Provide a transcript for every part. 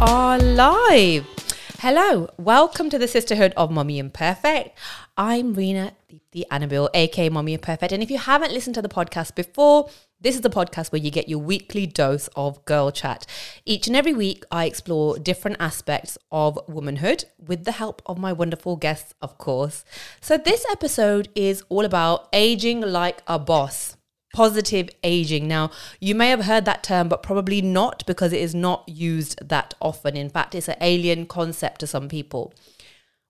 are live. Hello, welcome to the Sisterhood of Mommy Imperfect. I'm Rena the Annabelle, aka Mommy Imperfect. And if you haven't listened to the podcast before, this is the podcast where you get your weekly dose of girl chat. Each and every week, I explore different aspects of womanhood with the help of my wonderful guests, of course. So, this episode is all about aging like a boss positive aging. Now, you may have heard that term, but probably not because it is not used that often. In fact, it's an alien concept to some people.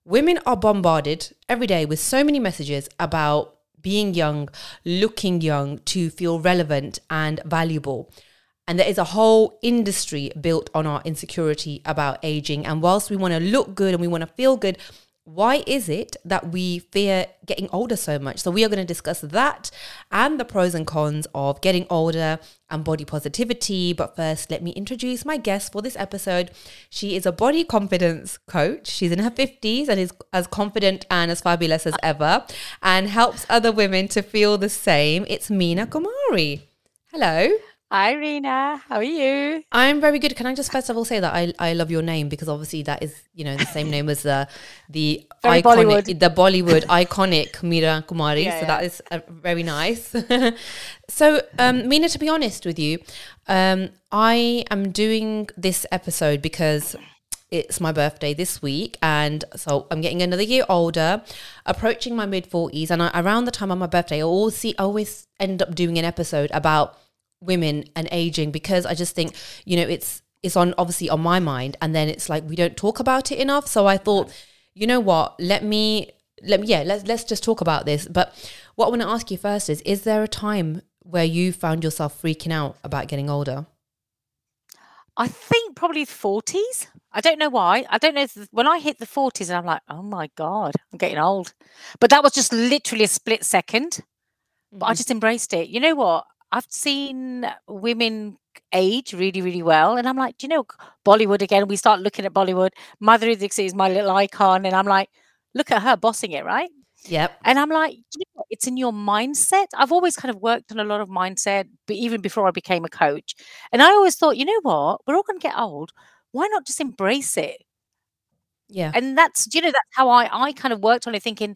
Women are bombarded every day with so many messages about being young, looking young to feel relevant and valuable. And there is a whole industry built on our insecurity about aging. And whilst we want to look good and we want to feel good, why is it that we fear getting older so much? So, we are going to discuss that and the pros and cons of getting older and body positivity. But first, let me introduce my guest for this episode. She is a body confidence coach. She's in her 50s and is as confident and as fabulous as ever and helps other women to feel the same. It's Mina Kumari. Hello. Hi, Rena. How are you? I'm very good. Can I just first of all say that I, I love your name because obviously that is you know the same name as the the very iconic Bollywood. the Bollywood iconic Meena Kumari. Yeah, so yeah. that is uh, very nice. so um, Mina, to be honest with you, um, I am doing this episode because it's my birthday this week and so i'm getting another year older approaching my mid 40s and I, around the time of my birthday i always see I always end up doing an episode about women and aging because i just think you know it's it's on obviously on my mind and then it's like we don't talk about it enough so i thought you know what let me let me yeah let's let's just talk about this but what i want to ask you first is is there a time where you found yourself freaking out about getting older I think probably the 40s. I don't know why. I don't know if when I hit the 40s and I'm like, oh my God, I'm getting old. But that was just literally a split second. But I mm-hmm. just embraced it. You know what? I've seen women age really, really well. And I'm like, do you know, Bollywood again, we start looking at Bollywood. Madhuri Dixit is my little icon. And I'm like, look at her bossing it, right? yep And I'm like, you know it's in your mindset. I've always kind of worked on a lot of mindset, but even before I became a coach. And I always thought, you know what? We're all going to get old. Why not just embrace it? yeah And that's, you know, that's how I, I kind of worked on it thinking,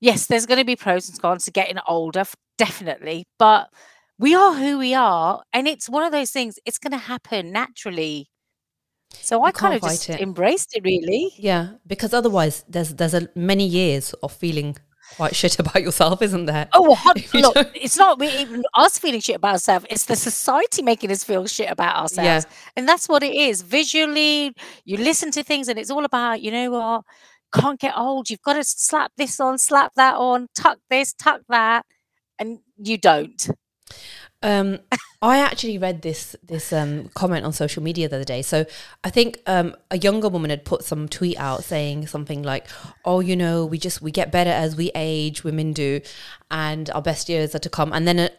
yes, there's going to be pros and cons to getting older, definitely. But we are who we are. And it's one of those things, it's going to happen naturally. So I kind of just it. embraced it really. Yeah, because otherwise there's there's a many years of feeling quite shit about yourself, isn't there? Oh, you look, don't- it's not we- even us feeling shit about ourselves. It's the society making us feel shit about ourselves. yeah. And that's what it is. Visually, you listen to things and it's all about, you know what, can't get old. You've got to slap this on, slap that on, tuck this, tuck that. And you don't. Um, I actually read this this um, comment on social media the other day. So I think um, a younger woman had put some tweet out saying something like, "Oh, you know, we just we get better as we age. Women do, and our best years are to come." And then a,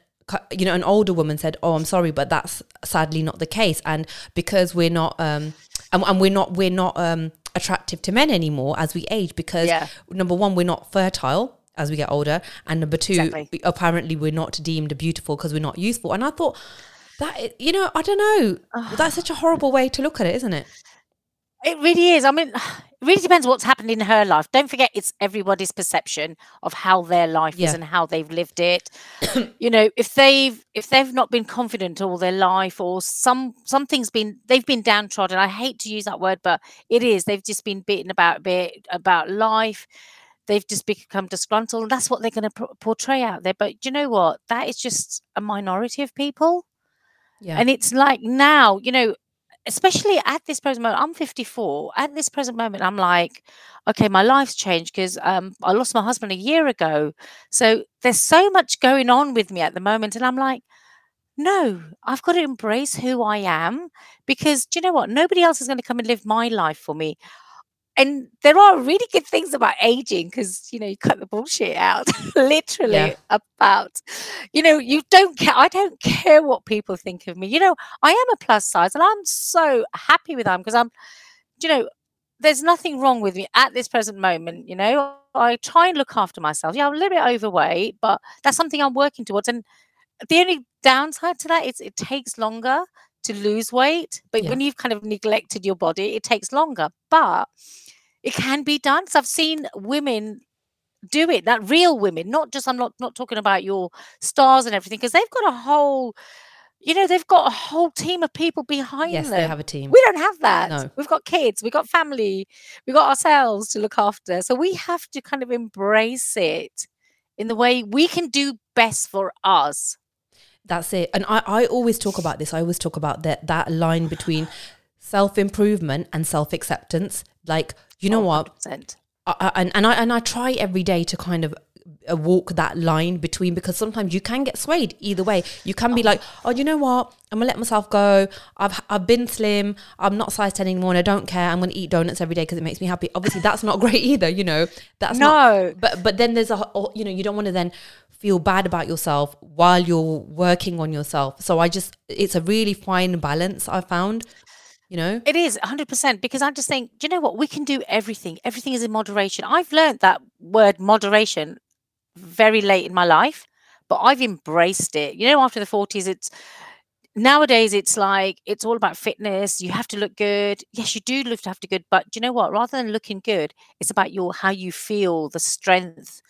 you know, an older woman said, "Oh, I'm sorry, but that's sadly not the case." And because we're not, um, and, and we're not, we're not um, attractive to men anymore as we age because Yeah. number one, we're not fertile as we get older, and number two, Exactly. we- apparently we're not deemed beautiful because we're not youthful. And I thought that you know, I don't know, that's such a horrible way to look at it, isn't it? It really is. I mean, it really depends what's happened in her life. Don't forget, it's everybody's perception of how their life Yeah. is and how they've lived it. you know, if they've if they've not been confident all their life, or some something's been they've been downtrodden. I hate to use that word, but it is. They've just been beaten about a bit about life. They've just become disgruntled. And that's what they're going to portray out there. But you know what? That is just a minority of people. Yeah. And it's like now, you know, especially at this present moment, I'm 54. At this present moment, I'm like, okay, my life's changed because um, I lost my husband a year ago. So there's so much going on with me at the moment. And I'm like, no, I've got to embrace who I am because do you know what? Nobody else is going to come and live my life for me. And there are really good things about aging because, you know, you cut the bullshit out, literally Yeah. about, you know, you don't care. I don't care what people think of me. You know, I am a plus size and I'm so happy with that because I'm, you know, there's nothing wrong with me at this present moment. You know, I try and look after myself. Yeah, I'm a little bit overweight, but that's something I'm working towards. And the only downside to that is it takes longer to lose weight. But Yeah. when you've kind of neglected your body, it takes longer. But it can be done. So I've seen women do it, that real women, not just I'm not not talking about your stars and everything, because they've got a whole, you know, they've got a whole team of people behind Yes, them. they have a team. We don't have that. No. We've got kids, we've got family, we've got ourselves to look after. So we have to kind of embrace it in the way we can do best for us. That's it. And I, I always talk about this. I always talk about that that line between self improvement and self acceptance. Like, you know Oh, what? 100%. I, I- and and I and I try every day to kind of walk that line between because sometimes you can get swayed either way. You can be like, oh, you know what? I'm gonna let myself go. I've I've been slim. I'm not size ten anymore, and I don't care. I'm gonna eat donuts every day because it makes me happy. Obviously, that's not great either. You know, that's not. No. But but then there's a oh, you know you don't want to then feel bad about yourself while you're working on yourself. So I just it's a really fine balance I found. You know. It is 100% because I just think, do you know what? We can do everything. Everything is in moderation. I've learned that word moderation very late in my life, but I've embraced it. You know, after the 40s, it's nowadays it's like it's all about fitness. You have to look good. Yes, you do look to have to good, but you know what? Rather than looking good, it's about your how you feel, the strength.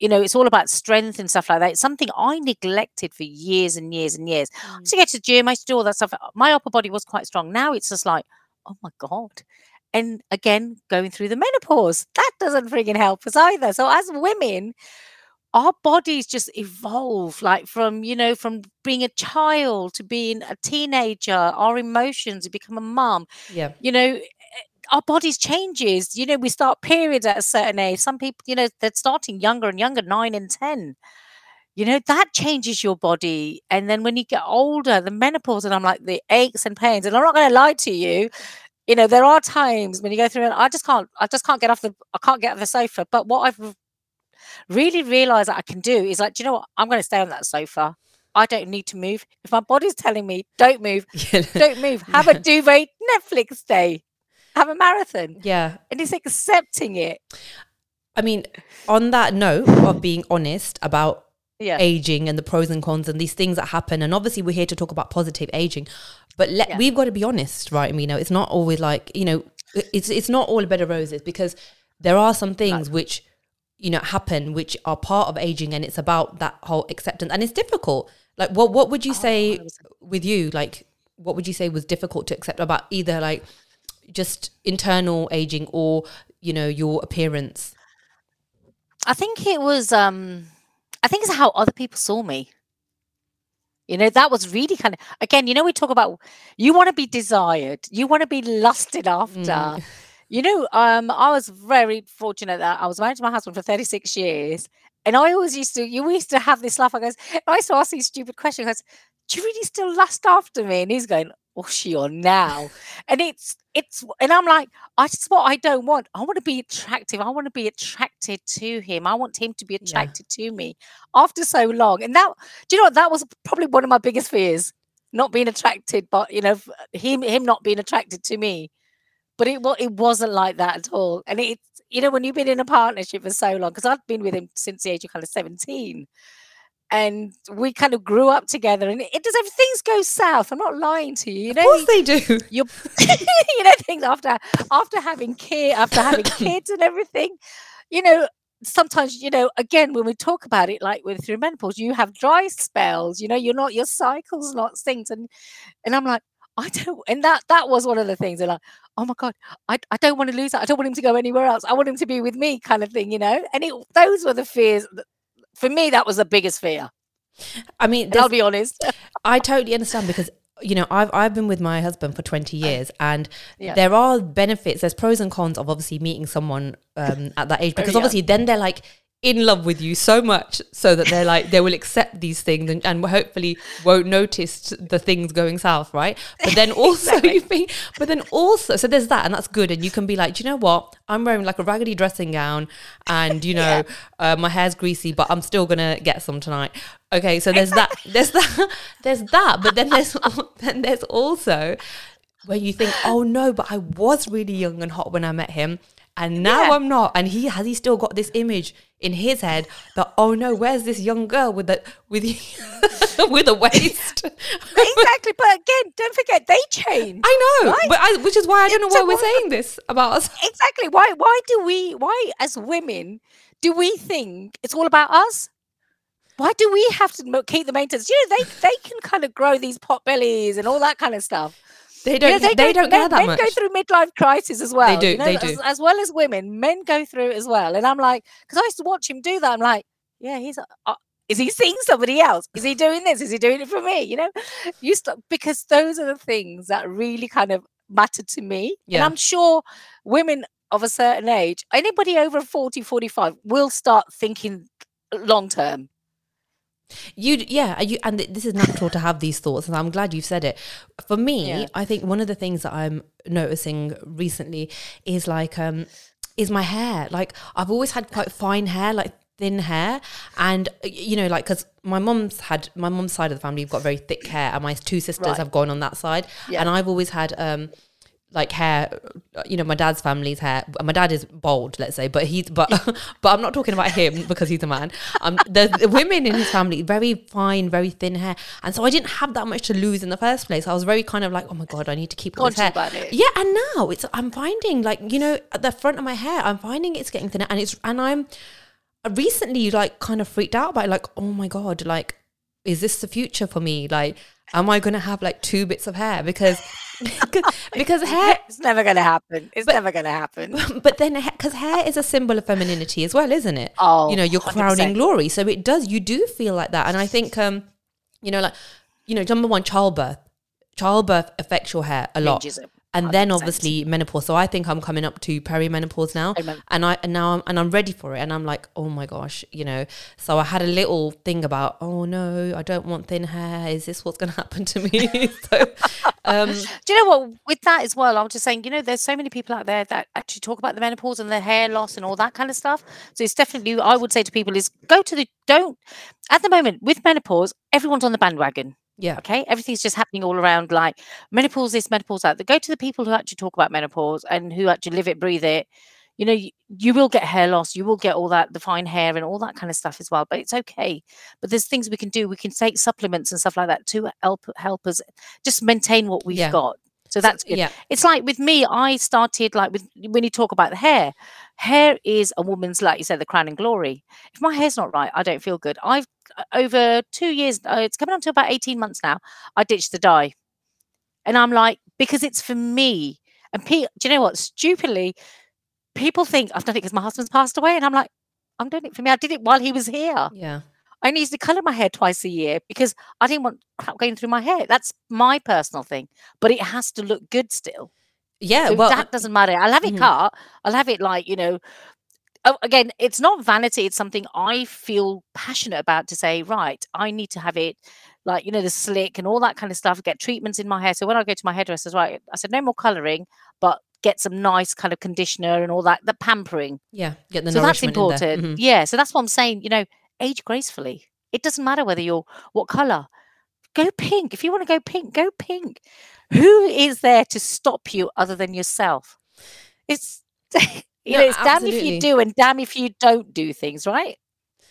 You know, it's all about strength and stuff like that. It's something I neglected for years and years and years. I used mm. to get to the gym, I used to do all that stuff. My upper body was quite strong. Now it's just like, oh my God. And again, going through the menopause, that doesn't freaking help us either. So as women, our bodies just evolve like from you know from being a child to being a teenager our emotions you become a mom Yeah. you know eh, our bodies changes you know we start periods at a certain age. Some people you know they're starting younger and younger 9 and 10 you know that changes your body. And then when you get older the menopause and i'm like the aches and pains. And i'm not going to lie to you you know there are times when you go through and i just can't i just can't get off the i can't get off the sofa. But what i've really realize that i can do is like do you know what? I'm going to stay on that sofa. I don't need to move. If my body's telling me don't move don't move. Have a duvet netflix day. Have a marathon. Yeah. and it's accepting it. I mean, on that note of being honest about yeah. aging and the pros and cons and these things that happen, and obviously we're here to talk about positive aging, but let, Yeah. we've got to be honest, right? Amina? It's not always like you know, it's it's not all a bed of roses because there are some things which you know happen which are part of aging, and it's about that whole acceptance, and it's difficult. Like, what what would you Oh, say 100%. with you? Like, what would you say was difficult to accept about either like just internal aging or you know your appearance? I think it was um I think it's how other people saw me. You know, that was really kind of again, you know, we talk about you want to be desired, you want to be lusted after. Mm. You know, um, I was very fortunate that I was married to my husband for 36 years. And I always used to, you used to have this laugh. I goes, I used to ask these stupid questions. I goes, Do you really still lust after me? And he's going, What's she on now? And it's, it's, and I'm like, I just what I don't want. I want to be attractive. I want to be attracted to him. I want him to be Yeah. attracted to me after so long. And that, do you know what? That was probably one of my biggest fears, not being attracted, but you know, him, him not being attracted to me. But it it wasn't like that at all. And it's you know when you've been in a partnership for so long, because I've been with him since the age of kind of seventeen, and we kind of grew up together. And it does things go south. I'm not lying to you. You know, Of course they do. you you know things after after having kid after having kids and everything. You know, sometimes you know again when we talk about it like with through menopause, you have dry spells. You know, you're not your cycle's not synced, and and I'm like. I don't, and that that was one of the things. And like, oh my god, I, I don't want to lose that. I don't want him to go anywhere else. I want him to be with me, kind of thing, you know. And it, those were the fears. For me, that was the biggest fear. I mean, I'll be honest. I totally understand because you know I've I've been with my husband for twenty years, and Yeah. there are benefits. There's pros and cons of obviously meeting someone um, at that age because young. obviously then they're like in love with you so much so that they're like they will accept these things and, and hopefully won't notice the things going south right? But then also you think but then also so there's that and that's good and you can be like do you know what? I'm wearing like a raggedy dressing gown and you know uh, my hair's greasy but i'm still gonna get some tonight. Okay so there's that there's that there's that but then there's then there's also where you think, oh no, but I was really young and hot when I met him. And now Yeah. I'm not. And he has he still got this image in his head that oh no, where's this young girl with the with with a waist? exactly. But again, don't forget they change. I know, Right? but I, which is why I don't know So why we're what- saying this about us. exactly. Why? Why do we? Why, as women, do we think it's all about us? Why do we have to keep the maintenance? You know, they they can kind of grow these pot bellies and all that kind of stuff. They don't. know, they, don't men, care that men much. go through midlife crisis as well. They do, you know, they as, do. as well as women. Men go through it as well. And I'm like, because I used to watch him do that. I'm like, yeah, he's. Uh, is he seeing somebody else? Is he doing this? Is he doing it for me? You know, you stop because those are the things that really kind of matter to me. Yeah. And I'm sure women of a certain age, anybody over 40, 45 will start thinking long term. You yeah, you and this is natural to have these thoughts, and I'm glad you've said it. For me, Yeah. I think one of the things that I'm noticing recently is like um is my hair. Like I've always had quite fine hair, like thin hair, and you know, like because my mum's had my mum's side of the family, have got very thick hair, and my two sisters Right. have gone on that side, Yeah. and I've always had um like hair you know my dad's family's hair. My dad is bald let's say but he's but but i'm not talking about him because he's a man. Um the, the women in his family very fine very thin hair. And so i didn't have that much to lose in the first place. I was very kind of like oh my god i need to keep this hair. yeah and now it's i'm finding like you know at the front of my hair i'm finding it's getting thinner and it's and i'm recently like kind of freaked out by like oh my god like is this the future for me? Like am i gonna have like two bits of hair? Because because hair It's never going to happen. It's never going to happen. but then because hair is a symbol of femininity as well isn't it Oh, you know your 100%. crowning glory so it does you do feel like that and i think um you know like you know number one childbirth childbirth affects your hair a lot Changes it, and then 100%. obviously menopause so i think i'm coming up to perimenopause now and i and now I'm, and i'm ready for it and i'm like oh my gosh you know so i had a little thing about oh no i don't want thin hair is this what's going to happen to me so um Do you know what? With that as well, I'm just saying, you know, there's so many people out there that actually talk about the menopause and the hair loss and all that kind of stuff. So it's definitely, I would say to people, is go to the, don't, at the moment with menopause, everyone's on the bandwagon. Yeah Okay. Everything's just happening all around like menopause, this, menopause, that. Go to the people who actually talk about menopause and who actually live it, breathe it. You know, you, you will get hair loss, you will get all that, the fine hair and all that kind of stuff as well. But it's okay. But there's things we can do. We can take supplements and stuff like that to help help us just maintain what we've Yeah. got. So that's good. yeah It's like with me, I started like with when you talk about the hair, hair is a woman's, like you said, the crown and glory. If my hair's not right, I don't feel good. I've over two years, uh, it's coming on to about 18 months now, I ditched the dye. And I'm like, because it's for me. And pe- do you know what? Stupidly, people think I've done it because my husband's passed away. And I'm like, I'm doing it for me. I did it while he was here. yeah I only used to colour my hair twice a year because I didn't want crap going through my hair. That's my personal thing. But it has to look good still. yeah So well that doesn't matter. I'll have it Mhm. cut. I'll have it like, you know, oh, again, it's not vanity. It's something I feel passionate about to say, right, I need to have it like, you know, the slick and all that kind of stuff, get treatments in my hair. So when I go to my hairdresser's, right, I said, no more colouring, but get some nice kind of conditioner and all that, the pampering. yeah get the so that's nourishment in there. important. Mhm. Yeah. So that's what I'm saying, you know, age gracefully. It doesn't matter whether you're what colour. Go pink. If you want to go pink, go pink. Who is there to stop you other than yourself? It's you No, know, it's damn if you do and damn if you don't do things, right?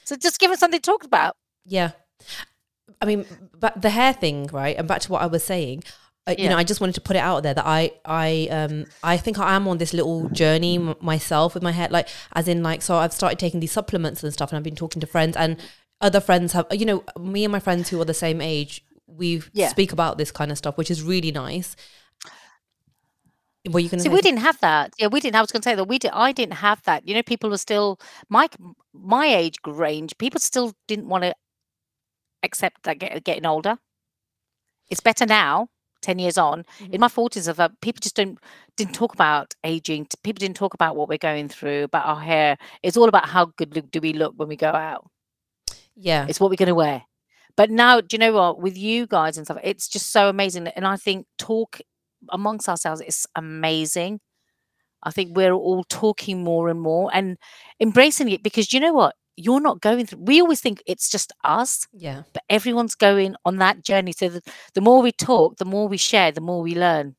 So just give us something to talk about. Yeah. I mean, but the hair thing, right? And back to what I was saying, uh, you Yeah. know, I just wanted to put it out there that I, I, um, I think I am on this little journey m- myself with my hair, like, as in, like, so I've started taking these supplements and stuff, and I've been talking to friends, and other friends have, you know, me and my friends who are the same age, we Yeah. speak about this kind of stuff, which is really nice. Were you to See, we didn't have that. Yeah, we didn't. I was going to say that we did. I didn't have that. You know, people were still my my age range. People still didn't want to accept that get, getting older. It's better now. Ten years on, Mhm. in my forties, of uh, people just don't didn't talk about aging. People didn't talk about what we're going through, about our hair. It's all about how good do we look when we go out. Yeah. It's what we're going to wear. But now, do you know what? With you guys and stuff, it's just so amazing. And I think talk amongst ourselves is amazing. I think we're all talking more and more and embracing it because you know what? You're not going through. We always think it's just us, Yeah. but everyone's going on that journey. So the, the more we talk, the more we share, the more we learn.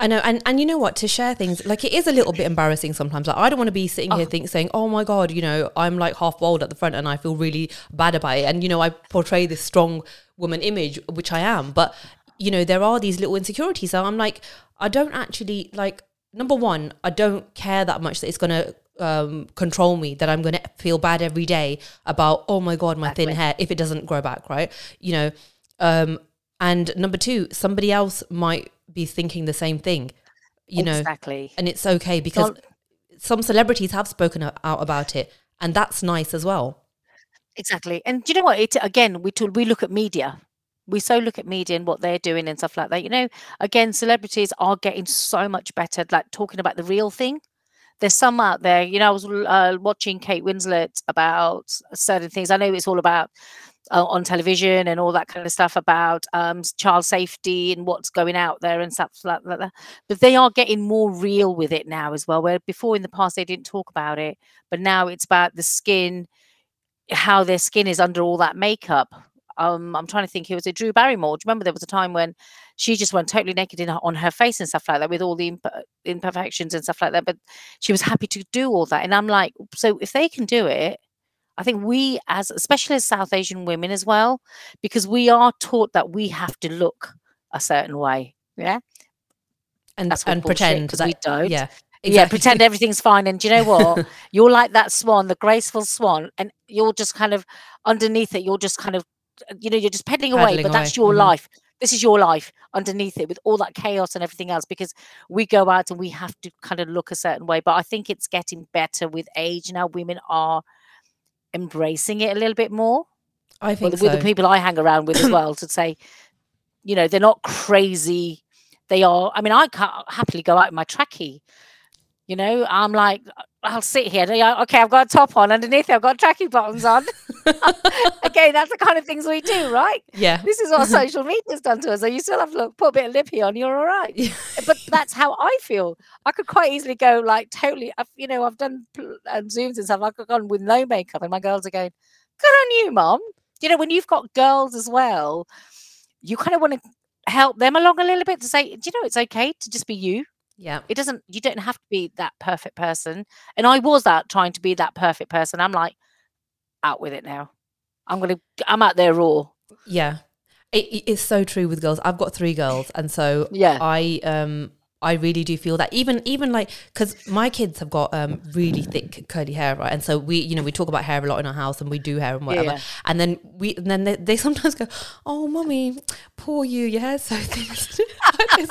I know, and and you know what? To share things like it is a little bit embarrassing sometimes. Like I don't want to be sitting here Oh. think saying, "Oh my god," you know, I'm like half bald at the front, and I feel really bad about it. And you know, I portray this strong woman image, which I am, but you know, there are these little insecurities. So I'm like, I don't actually like. Number one, I don't care that much that it's gonna um, control me. That I'm gonna feel bad every day about, oh my god, my thin Exactly. hair if it doesn't grow back, right? You know, um, and number two, somebody else might be thinking the same thing, you know, exactly. and it's okay because some celebrities have spoken out about it, and that's nice as well. Exactly. And do you know what? It again, we we look at media. We so look at media and what they're doing and stuff like that. You know, again, celebrities are getting so much better, like talking about the real thing. There's some out there. You know, I was uh, watching Kate Winslet about certain things. I know it's all about uh, on television and all that kind of stuff about um, child safety and what's going out there and stuff like that. But they are getting more real with it now as well. Where before in the past they didn't talk about it, but now it's about the skin how their skin is under all that makeup. Um, I'm trying to think. Who was it? Drew Barrymore. Do you remember there was a time when she just went totally naked in her, on her face and stuff like that, with all the imp- imperfections and stuff like that. But she was happy to do all that. And I'm like, so if they can do it, I think we, as especially as South Asian women as well, because we are taught that we have to look a certain way. Yeah, And That's and pretend 'cause that we don't. yeah, yeah, pretend everything's fine. And do you know what? you're like that swan, the graceful swan, and you're just kind of underneath it. You're just kind of, you know, you're just pedaling away, but that's away, your mhm. life. This is your life underneath it with all that chaos and everything else because we go out and we have to kind of look a certain way. But I think it's getting better with age now. Women are embracing it a little bit more I think with so. the people I hang around with as well to say, you know, they're not crazy. They are. I mean, I can't happily go out in my trackie. You know, I'm like, I'll sit here. Okay, I've got a top on underneath. I've got trackie bottoms on. Again, that's the kind of things we do, right? yeah, This is what social media's done to us. So you still have to look, put a bit of lippy on. You're all right but that's how I feel. I could quite easily go like totally. I've, you know, I've done um, zooms and stuff. I've gone with no makeup, and my girls are going, "Good on you, mom." You know, when you've got girls as well, you kind of want to help them along a little bit to say, "Do you know, it's okay to just be you. Yeah. It doesn't. You don't have to be that perfect person." And I was that trying to be that perfect person. I'm like, out with it now. I'm gonna. I'm out there raw. Yeah, it, it- it's so true with girls. I've got three girls, and so Yeah. I um I really do feel that even even like because my kids have got um really thick curly hair, right? And so we you know we talk about hair a lot in our house, and we do hair and whatever. Yeah. And then we and then they, they sometimes go, "Oh, mommy, poor you, your hair's so thin." and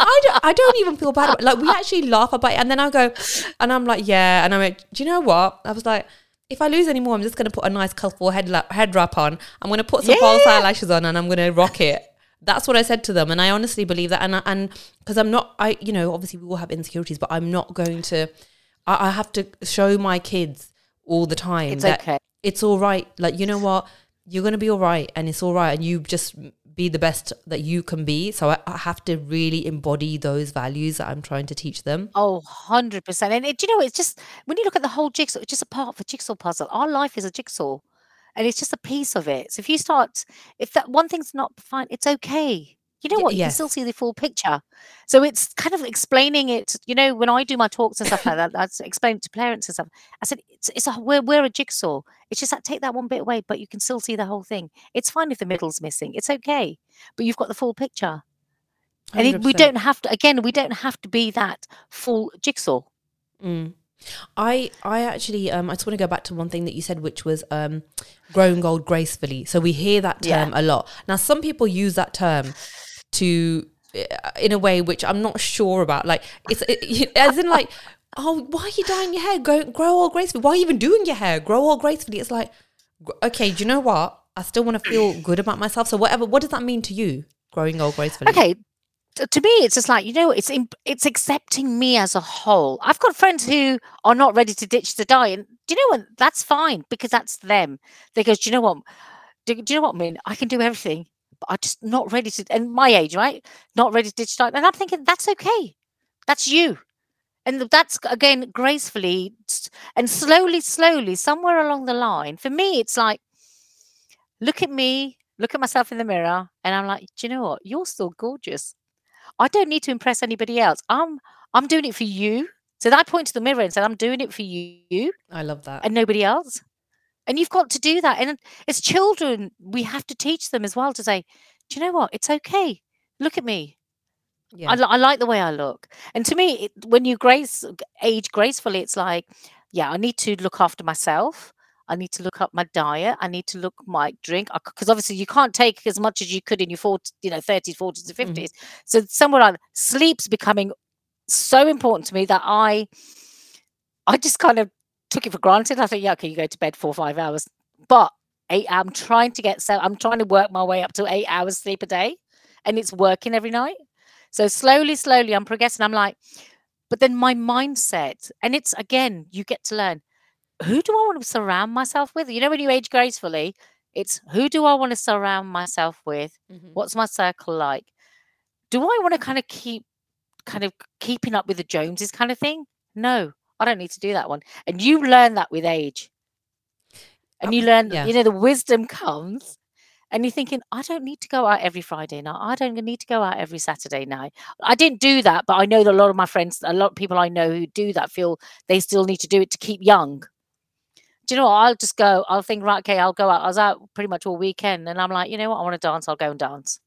I don't, I don't even feel bad about it. Like we actually laugh about it, and then I go, and I'm like, yeah, and I'm like, do you know what? I was like. If I lose any more, I'm just going to put a nice colourful head, la- head wrap on. I'm going to put some false Yeah. eyelashes on and I'm going to rock it. That's what I said to them. And I honestly believe that. And, I- and because I'm not, I, you know, obviously we all have insecurities, but I'm not going to, I, I have to show my kids all the time It's that okay. it's all right. Like, you know what? You're going to be all right and it's all right. And you just be the best that you can be. So I, I have to really embody those values that I'm trying to teach them. Oh, 100%. And it, do you know, it's just when you look at the whole jigsaw, it's just a part of the jigsaw puzzle. Our life is a jigsaw and it's just a piece of it. So if you start, if that one thing's not fine, it's okay. You know what? You can still see the full picture. So it's kind of explaining it. You know, when I do my talks and stuff like that, I explain it to parents and stuff. I said, it's, it's a, we're, we're a jigsaw. It's just that take that one bit away, but you can still see the whole thing. It's fine if the middle's missing. It's okay. But you've got the full picture. And it, we 100%. don't have to, again, we don't have to be that full jigsaw. Mm. I I actually um I just want to go back to one thing that you said, which was um growing old gracefully. So we hear that Yeah. term a lot. Now some people use that term to uh, in a way which I'm not sure about. Like it's it, as in like, oh, why are you dyeing your hair? Go grow all gracefully. Why are you even doing your hair? Grow all gracefully. It's like, okay, do you know what? I still want to feel good about myself. So whatever. What does that mean to you? Growing old gracefully. Okay. To me, it's just like you know, it's it's accepting me as a whole. I've got friends who are not ready to ditch the and do you know what? That's fine because that's them. They go, do you know what? Do, do you know what I mean? I can do everything, but I'm just not ready to. And my age, right? Not ready to ditch dye, and I'm thinking that's okay. That's you, and that's again gracefully and slowly, slowly, somewhere along the line. For me, it's like look at me, look at myself in the mirror, and I'm like, do you know what? You're still gorgeous. I don't need to impress anybody else. I'm I'm doing it for you. So I point to the mirror and said, I'm doing it for you I love that. and nobody else. And you've got to do that. And as children, we have to teach them as well to say, do you know what? It's okay. Look at me. yeah. I, I like the way I look. And to me, it, when you grace age gracefully, it's like, yeah, I need to look after myself. I need to look up my diet. I need to look my drink because obviously you can't take as much as you could in your 40, you know, 30s, 40s, and Mhm. 50s. So somewhere on sleep's becoming so important to me that I, I just kind of took it for granted. I think, yeah, okay, you go to bed four or five hours, but eight. I'm trying to get so I'm trying to work my way up to eight hours sleep a day, and it's working every night. So slowly, slowly, I'm progressing. I'm like, but then my mindset, and it's again, you get to learn who do I want to surround myself with? You know, when you age gracefully, it's who do I want to surround myself with? Mhm. What's my circle like? Do I want to kind of keep kind of keeping up with the Joneses kind of thing? No, I don't need to do that one. And you learn that with age. And you Um, learn, yeah. you know, the wisdom comes and you're thinking, I don't need to go out every Friday night. I don't need to go out every Saturday night. I didn't do that, but I know that a lot of my friends, a lot of people I know who do that feel they still need to do it to keep young. Do you know what? I'll just go, I'll think, right, okay, I'll go out. I was out pretty much all weekend and I'm like, you know what? I want to dance. I'll go and dance.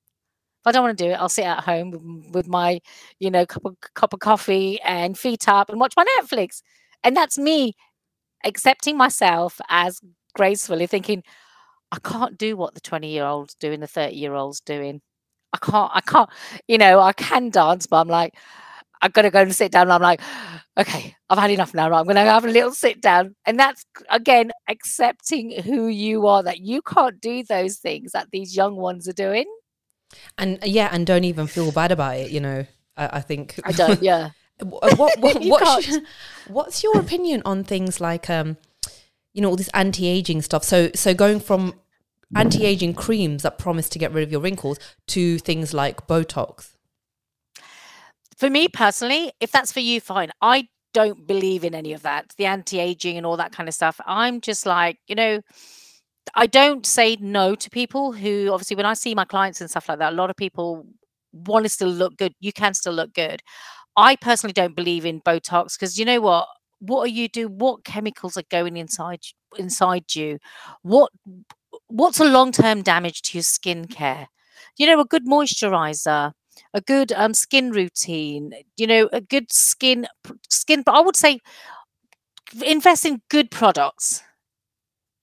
If I don't want to do it, I'll sit at home with, my, you know, cup of, cup of coffee and feet up and watch my Netflix. And that's me accepting myself as gracefully thinking, I can't do what the 20 year old's doing, the 30 year old's doing. I can't, I can't, you know, I can dance, but I'm like, I've got to go and sit down. And I'm like, okay, I've had enough now. Right, I'm going to have a little sit down. And that's, again, accepting who you are, that you can't do those things that these young ones are doing. And uh, yeah, and don't even feel bad about it. You know, I, I think I don't, yeah. what what, what You what's, can't. what's your opinion on things like um you know all this anti-aging stuff so so going from anti-aging creams that promise to get rid of your wrinkles to things like botox For me personally, if that's for you, fine. I don't believe in any of that, the anti aging and all that kind of stuff. I'm just like, you know, I don't say no to people who obviously when I see my clients and stuff like that, a lot of people want to still look good. You can still look good. I personally don't believe in Botox because you know what? What are you do? What chemicals are going inside inside you? What what's a long term damage to your skincare? You know, a good moisturizer, a good um, skin routine. You know, a good skin skin. But I would say invest in good products.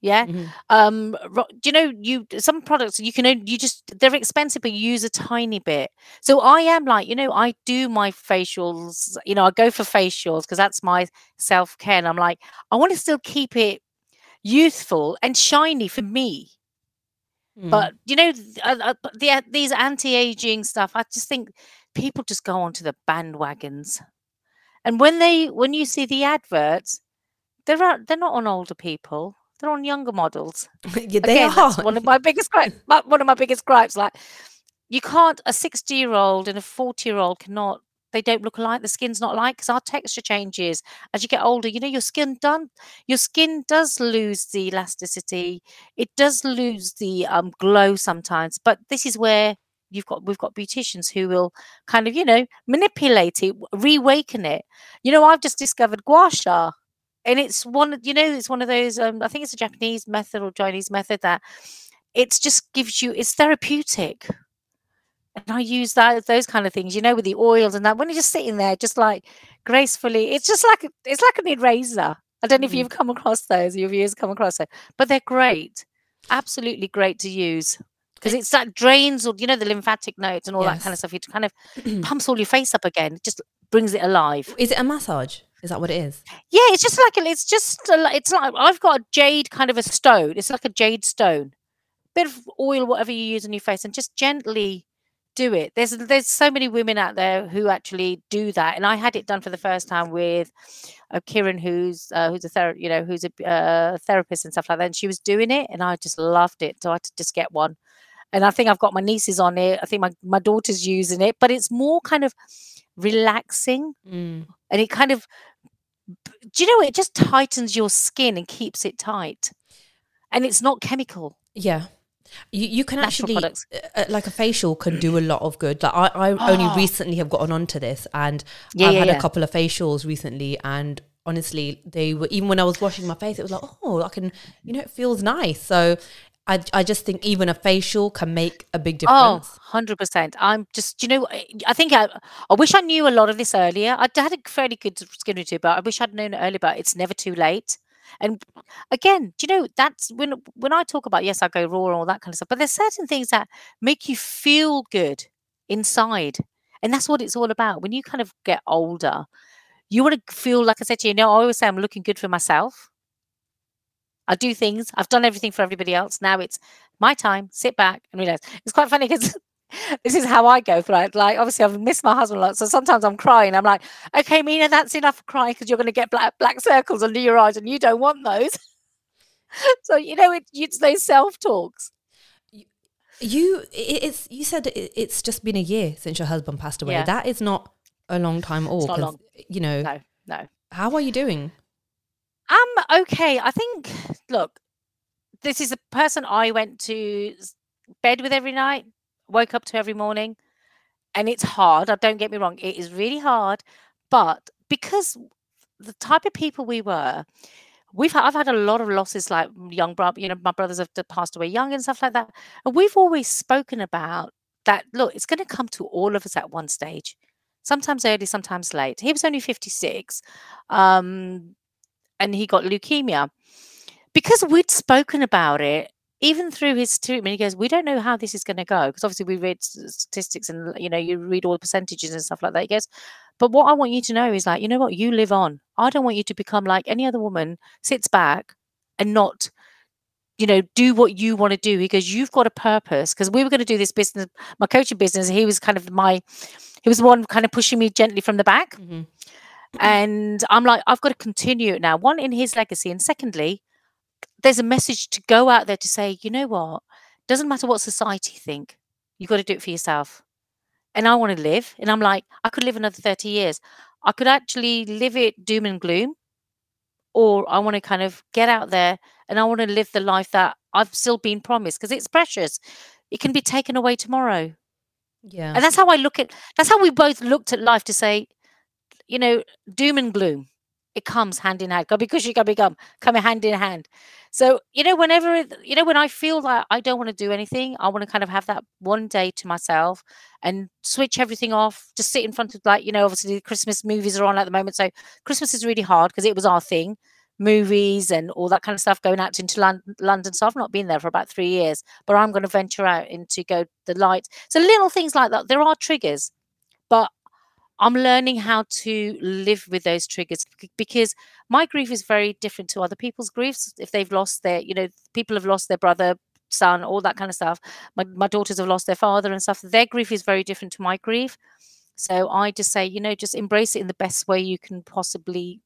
Yeah Mhm. um do you know you some products you can only you just they're expensive but you use a tiny bit so i am like you know i do my facials you know i go for facials because that's my self-care and i'm like i want to still keep it youthful and shiny for me Mm. but you know uh, uh, the, uh, these anti-aging stuff i just think people just go onto the bandwagons and when they when you see the adverts they're not, they're not on older people they're on younger models yeah, they Again, are one of my biggest gripes. One of my biggest gripes. Like, you can't. A sixty-year-old and a forty-year-old cannot. They don't look alike. The skin's not alike because our texture changes as you get older. You know, your skin done. Your skin does lose the elasticity. It does lose the um, glow sometimes. But this is where you've got we've got beauticians who will kind of you know manipulate it, reawaken it. You know, I've just discovered gua sha and it's one you know it's one of those um, i think it's a japanese method or chinese method that it's just gives you it's therapeutic and i use that those kind of things you know with the oils and that when you're just sitting there just like gracefully it's just like it's like an eraser i don't know if Mm. you've come across those your viewers come across it but they're great absolutely great to use because it's that drains all you know the lymphatic nodes and all that kind of stuff it kind of pumps all your face up again it just brings it alive is it a massage is that what it is yeah, it's just like a, it's just a, it's like I've got a jade kind of a stone. It's like a jade stone. Bit of oil, whatever you use on your face, and just gently do it. There's there's so many women out there who actually do that, and I had it done for the first time with uh, Kieran, who's uh, who's a ther- you know who's a uh, therapist and stuff like that. And she was doing it, and I just loved it. So I had to just get one. And I think I've got my nieces on it. I think my my daughter's using it, but it's more kind of relaxing Mm. and it kind of do you know it just tightens your skin and keeps it tight and it's not chemical yeah You, you can actually products. uh, like a facial can do a lot of good. Like I, I only Oh. recently have gotten onto this, and Yeah, I've yeah, had yeah. a couple of facials recently, and honestly, they were even when I was washing my face, it was like, oh, I can, you know, it feels nice. So I, I just think even a facial can make a big difference. Oh, difference. 100%. I'm just, you know, I I think I, I wish I knew a lot of this earlier. I had a fairly good skin routine, but I wish I'd known it earlier, but it's never too late. And again, do you know, that's when when I talk about, yes, I go raw and all that kind of stuff, but there's certain things that make you feel good inside. And that's what it's all about. When you kind of get older, you want to feel, like I said to you, you know, I always say I'm looking good for myself. I do things. I've done everything for everybody else. Now it's my time. Sit back and relax. It's quite funny because this is how I go through it. Like, obviously, I've missed my husband a lot, so sometimes I'm crying. I'm like, "Okay, Mina, that's enough crying because you're going to get black black circles under your eyes, and you don't want those." so you know, it, it's those self talks. You, it, it's you said it, it's just been a year since your husband passed away. Yeah. That is not a long time at all. long. You know, No, no. how are you doing? I'm okay. I think, look, this is a person I went to bed with every night, woke up to every morning, and it's hard. uh, Don't get me wrong, it is really hard. But because the type of people we were, we've I've had a lot of losses, like young brother, you know, my brothers have passed away young and stuff like that. And we've always spoken about that. Look, it's going to come to all of us at one stage, sometimes early, sometimes late. He was only 56. Um, and he got leukemia. Because we'd spoken about it, even through his treatment, he goes, "We don't know how this is going to go." Because obviously we read statistics and you know you read all the percentages and stuff like that. He goes, "But what I want you to know is like, you know what, you live on. I don't want you to become like any other woman, sits back and not." You know, do what you want to do because you've got a purpose. Because we were going to do this business, my coaching business. He was kind of my, he was the one kind of pushing me gently from the back Mhm. and I'm like, I've got to continue it now. One in his legacy, and secondly, there's a message to go out there to say, you know what? Doesn't matter what society think. You've got to do it for yourself. And I want to live. And I'm like, I could live another 30 years. I could actually live it doom and gloom, or I want to kind of get out there and I want to live the life that I've still been promised because it's precious. It can be taken away tomorrow. Yeah. And that's how I look at that's how we both looked at life to say, you know, doom and gloom. It comes hand in hand. Can become coming hand in hand. So, you know, whenever you know, when I feel like I don't want to do anything, I want to kind of have that one day to myself and switch everything off, just sit in front of like, you know, obviously the Christmas movies are on at the moment. So Christmas is really hard because it was our thing. Movies and all that kind of stuff going out into Lon- London. So I've not been there for about three years, but I'm going to venture out into go the light. So little things like that. There are triggers, but I'm learning how to live with those triggers because my grief is very different to other people's griefs. If they've lost their, you know, people have lost their brother, son, all that kind of stuff. My, my daughters have lost their father and stuff. Their grief is very different to my grief. So I just say, you know, just embrace it in the best way you can possibly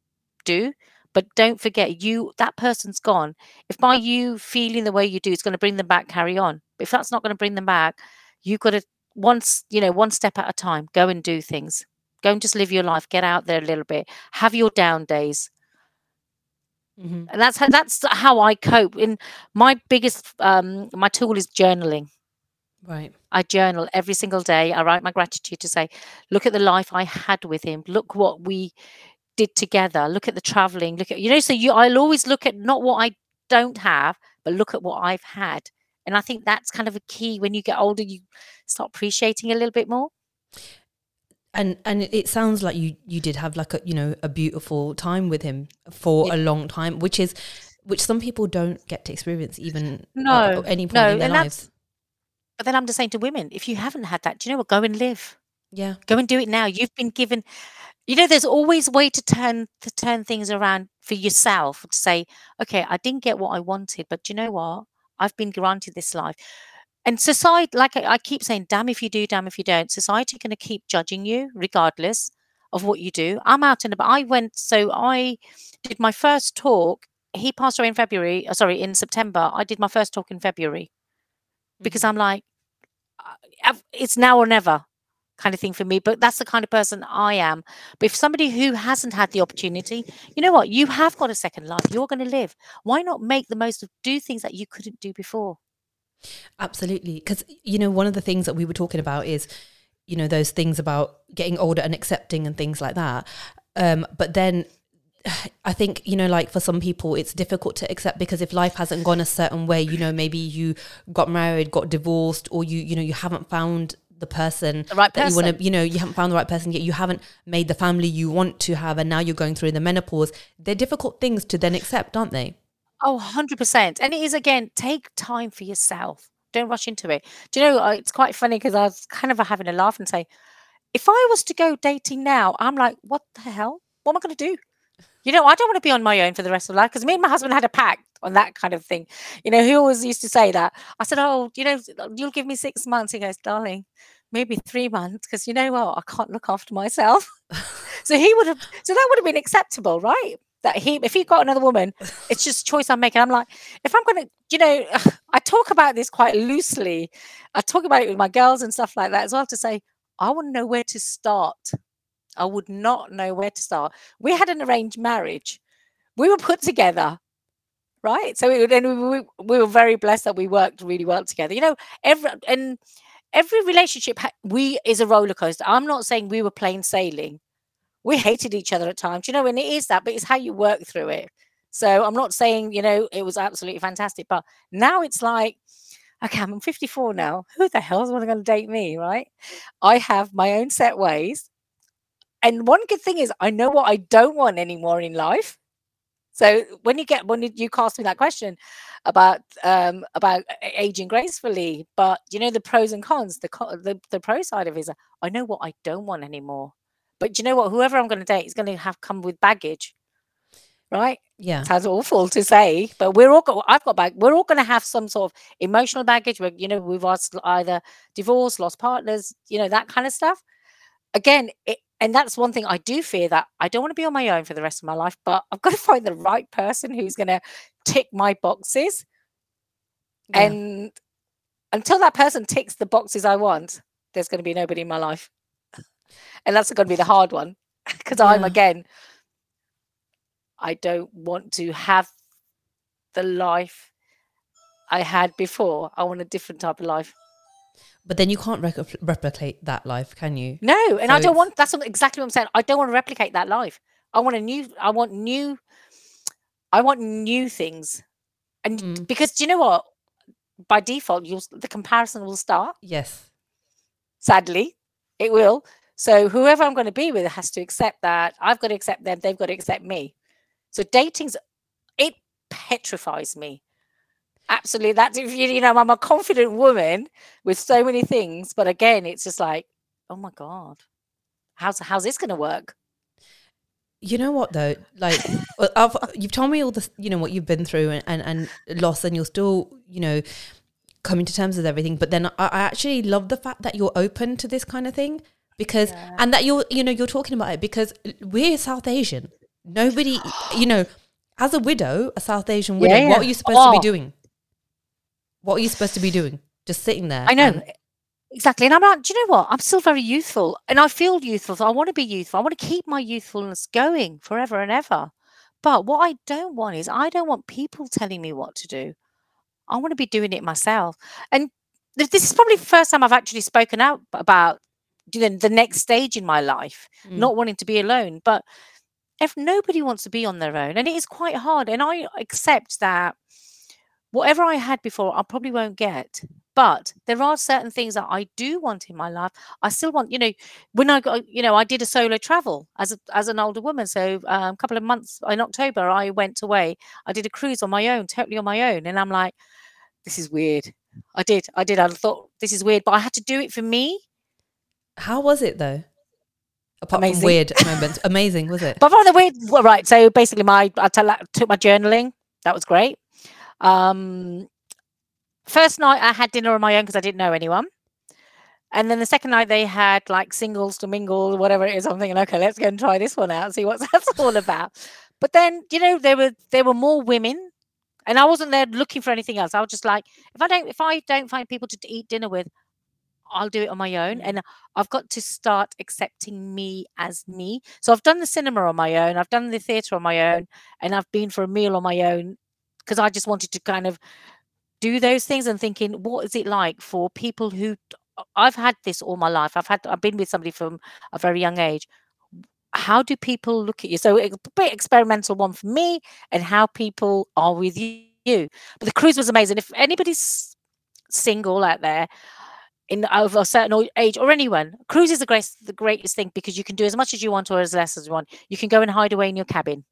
do. But don't forget, you that person's gone. If by you feeling the way you do, it's going to bring them back, carry on. If that's not going to bring them back, you've got to once, you know, one step at a time, go and do things. Go and just live your life. Get out there a little bit. Have your down days. Mhm. And that's how that's how I cope. In my biggest um my tool is journaling. Right. I journal every single day. I write my gratitude to say, look at the life I had with him. Look what we did together. Look at the traveling. Look at you know. So you, I'll always look at not what I don't have, but look at what I've had. And I think that's kind of a key. When you get older, you start appreciating a little bit more. And and it- sounds like you you did have like a you know a beautiful time with him for Yeah. a long time, which is which some people don't get to experience even No, at any point no, in their and lives. But then I'm just saying to women, if you haven't had that, do you know what? Go and live. Yeah. Go and do it now. You've been given. You know, there's always a way to turn to turn things around for yourself. To say, okay, I didn't get what I wanted, but do you know what? I've been granted this life. And society, like I, I keep saying, damn if you do, damn if you don't. Society going to keep judging you regardless of what you do. I'm out and about. I went, so I did my first talk. He passed away in February. uh, Sorry, in September. I did my first talk in February because Mhm. I'm like, uh, it's now or never kind of thing for me. But that's the kind of person I am. But if somebody who hasn't had the opportunity, you know what? You have got a second life. You're going to live. Why not make the most of do things that you couldn't do before? Absolutely. Because, you know, one of the things that we were talking about is, you know, those things about getting older and accepting and things like that. Um, but then I think, you know, like for some people, it's difficult to accept because if life hasn't gone a certain way, you know, maybe you got married, got divorced, or you, you know, you haven't found the person The right that you want person. to, you know, you haven't found the right person yet, you haven't made the family you want to have, and now you're going through the menopause. They're difficult things to then accept, aren't they? Oh, 100%. And it is, again, take time for yourself. Don't rush into it. Do you know, uh, it's quite funny because I was kind of having a laugh and say, if I was to go dating now, I'm like, what the hell? What am I going to do? You know, I don't want to be on my own for the rest of life because me and my husband had a pact on that kind of thing. You know, he always used to say that. I said, oh, you know, you'll give me six months. He goes, darling, maybe three months because you know what? I can't look after myself. so he would have, so that would have been acceptable, right? That he, if he got another woman, it's just choice I'm making. I'm like, if I'm to, you know, I talk about this quite loosely. I talk about it with my girls and stuff like that as well to say, I to know where to start. I would not know where to start. We had an arranged marriage. We were put together, right? So it, we, we, we were very blessed that we worked really well together. You know, every and every relationship we is a roller coaster. I'm not saying we were plain sailing. We hated each other at times, you know, and it is that, but it's how you work through it. So I'm not saying, you know, it was absolutely fantastic, but now it's like, okay, I'm 54 now. Who the hell is going to date me, right? I have my own set ways. And one good thing is I know what I don't want anymore in life. So when you get when you, cast me that question about um about aging gracefully, but you know the pros and cons, the the, the pro side of it is I know what I don't want anymore. But you know what? Whoever I'm going to date is going to have come with baggage, right? Yeah. sounds awful to say, but we're all got, I've got back. We're all going to have some sort of emotional baggage. Where you know we've lost either divorce, lost partners, you know that kind of stuff. Again, it, and that's one thing I do fear that I don't want to be on my own for the rest of my life, but I've got to find the right person who's going to tick my boxes. Yeah. And until that person ticks the boxes I want, there's going to be nobody in my life, and that's going to be the hard one because I'm again I don't want to have the life I had before. I want a different type of life. But then you can't rec- replicate that life, can you? No, and I don't want. That's exactly what I'm saying. I don't want to replicate that life. I want a new. I want new. I want new things, and Mm. because do you know what? By default, you'll the comparison will start. Yes. Sadly, it will. So whoever I'm going to be with has to accept that. I've got to accept them. They've got to accept me. So dating's it petrifies me. Absolutely. That's if you you know, I'm a confident woman with so many things, but again, it's just like, oh my God. How's how's this gonna work? You know what though? Like, I've, you've told me all this, you know, what you've been through and, and, and loss, and you're still, you know, coming to terms with everything. But then I, I actually love the fact that you're open to this kind of thing because, Yeah. and that you're, you know, you're talking about it because we're South Asian. Nobody, you know, as a widow, a South Asian widow, Yeah, what are you supposed to Oh. be doing? What are you supposed to be doing? Just sitting there. I know. and- Exactly. And I'm like, do you know what? I'm still very youthful and I feel youthful. So I want to be youthful. I want to keep my youthfulness going forever and ever. But what I don't want is I don't want people telling me what to do. I want to be doing it myself. And this is probably the first time I've actually spoken out about you know, the next stage in my life, Mm. not wanting to be alone. But if nobody wants to be on their own, and it is quite hard, and I accept that whatever I had before, I probably won't get. But there are certain things that I do want in my life. I still want, you know, when I got, you know, I did a solo travel as a, as an older woman. So um, a couple of months in October, I went away. I did a cruise on my own, totally on my own, and I'm like, this is weird. I did, I did. I thought this is weird, but I had to do it for me. How was it though? Apart Amazing. from weird moments, amazing was it? But from the weird, well, right. So basically, my I took my journaling. That was great. Um, first night I had dinner on my own because I didn't know anyone. And then the second night they had like singles to mingle, whatever it is. I'm thinking, okay, let's go and try this one out, see what that's all about. But then, you know, there were there were more women, and I wasn't there looking for anything else. I was just like, if I don't if I don't find people to eat dinner with, I'll do it on my own. And I've got to start accepting me as me. So I've done the cinema on my own, I've done the theatre on my own, and I've been for a meal on my own because I just wanted to kind of do those things and thinking, what is it like for people who I've had this all my life. I've had I've been with somebody from a very young age. How do people look at you? So a bit experimental one for me and how people are with you. But the cruise was amazing. If anybody's single out there in over a certain age or anyone, cruise is the greatest the greatest thing because you can do as much as you want or as less as you want. You can go and hide away in your cabin.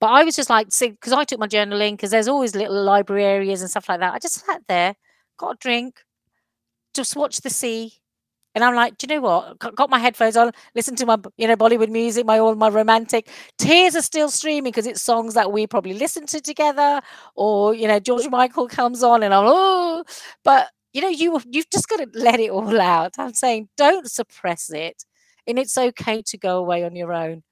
But I was just like, see, because I took my journaling, because there's always little library areas and stuff like that. I just sat there, got a drink, just watched the sea. And I'm like, do you know what? Got my headphones on, listen to my, you know, Bollywood music, my all my romantic. Tears are still streaming because it's songs that we probably listen to together, or you know, George Michael comes on, and I'm oh, but you know, you you've just got to let it all out. I'm saying, don't suppress it, and it's okay to go away on your own.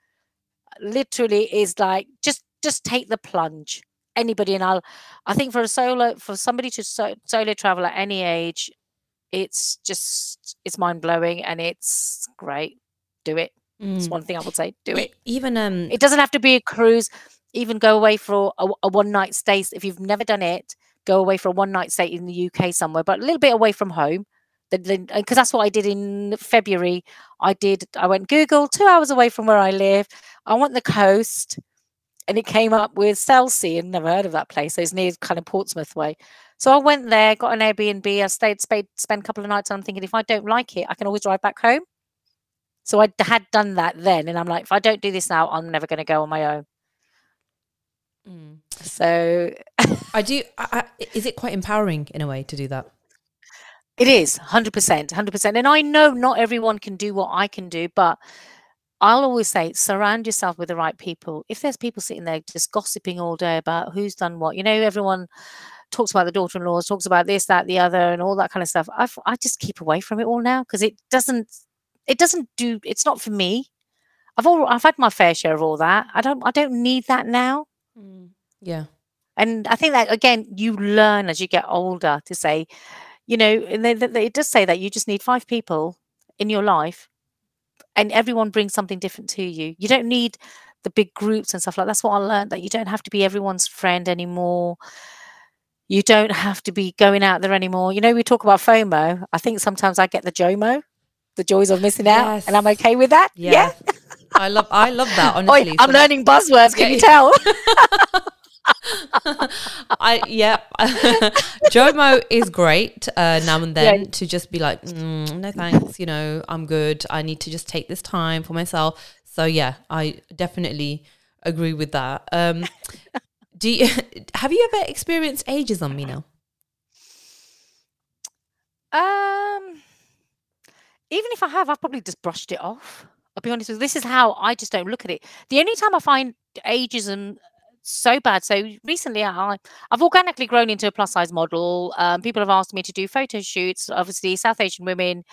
Literally, is like just just take the plunge. Anybody, and I'll, I think for a solo, for somebody to so, solo travel at any age, it's just it's mind blowing and it's great. Do it. Mm. It's one thing I would say. Do it. Even um, it doesn't have to be a cruise. Even go away for a, a one night stay if you've never done it. Go away for a one night stay in the UK somewhere, but a little bit away from home. Because that's what I did in February. I did. I went Google two hours away from where I live. I want the coast and it came up with Selsey and never heard of that place. So it's near kind of Portsmouth way. So I went there, got an Airbnb. I stayed, stayed, spent a couple of nights. And I'm thinking, if I don't like it, I can always drive back home. So I had done that then, and I'm like, if I don't do this now, I'm never going to go on my own. Mm. So I do. I, I, is it quite empowering in a way to do that? It is 100%, 100%. And I know not everyone can do what I can do, but I'll always say surround yourself with the right people. If there's people sitting there just gossiping all day about who's done what, you know, everyone talks about the daughter-in-laws, talks about this, that, the other, and all that kind of stuff. I I just keep away from it all now because it doesn't it doesn't do. It's not for me. I've all I've had my fair share of all that. I don't I don't need that now. Mm. Yeah. And I think that again, you learn as you get older to say, you know, and they, they, it does say that you just need five people in your life, and everyone brings something different to you. You don't need the big groups and stuff like that. that's what I learned that you don't have to be everyone's friend anymore you don't have to be going out there anymore. You know, we talk about FOMO. I think sometimes I get the JOMO, the joys of missing out, yes. and I'm okay with that. Yeah. yeah. I love I love that, honestly. Oi, I'm so learning buzzwords, can yeah. you tell? I yeah, Jomo is great uh, now and then yeah. to just be like, mm, no thanks, you know, I'm good. I need to just take this time for myself. So yeah, I definitely agree with that. Um, do you have you ever experienced ageism, Mina? Um, even if I have, I've probably just brushed it off. I'll be honest with you. This is how I just don't look at it. The only time I find ageism so bad. So recently, I I've organically grown into a plus size model. Um, people have asked me to do photo shoots. Obviously, South Asian women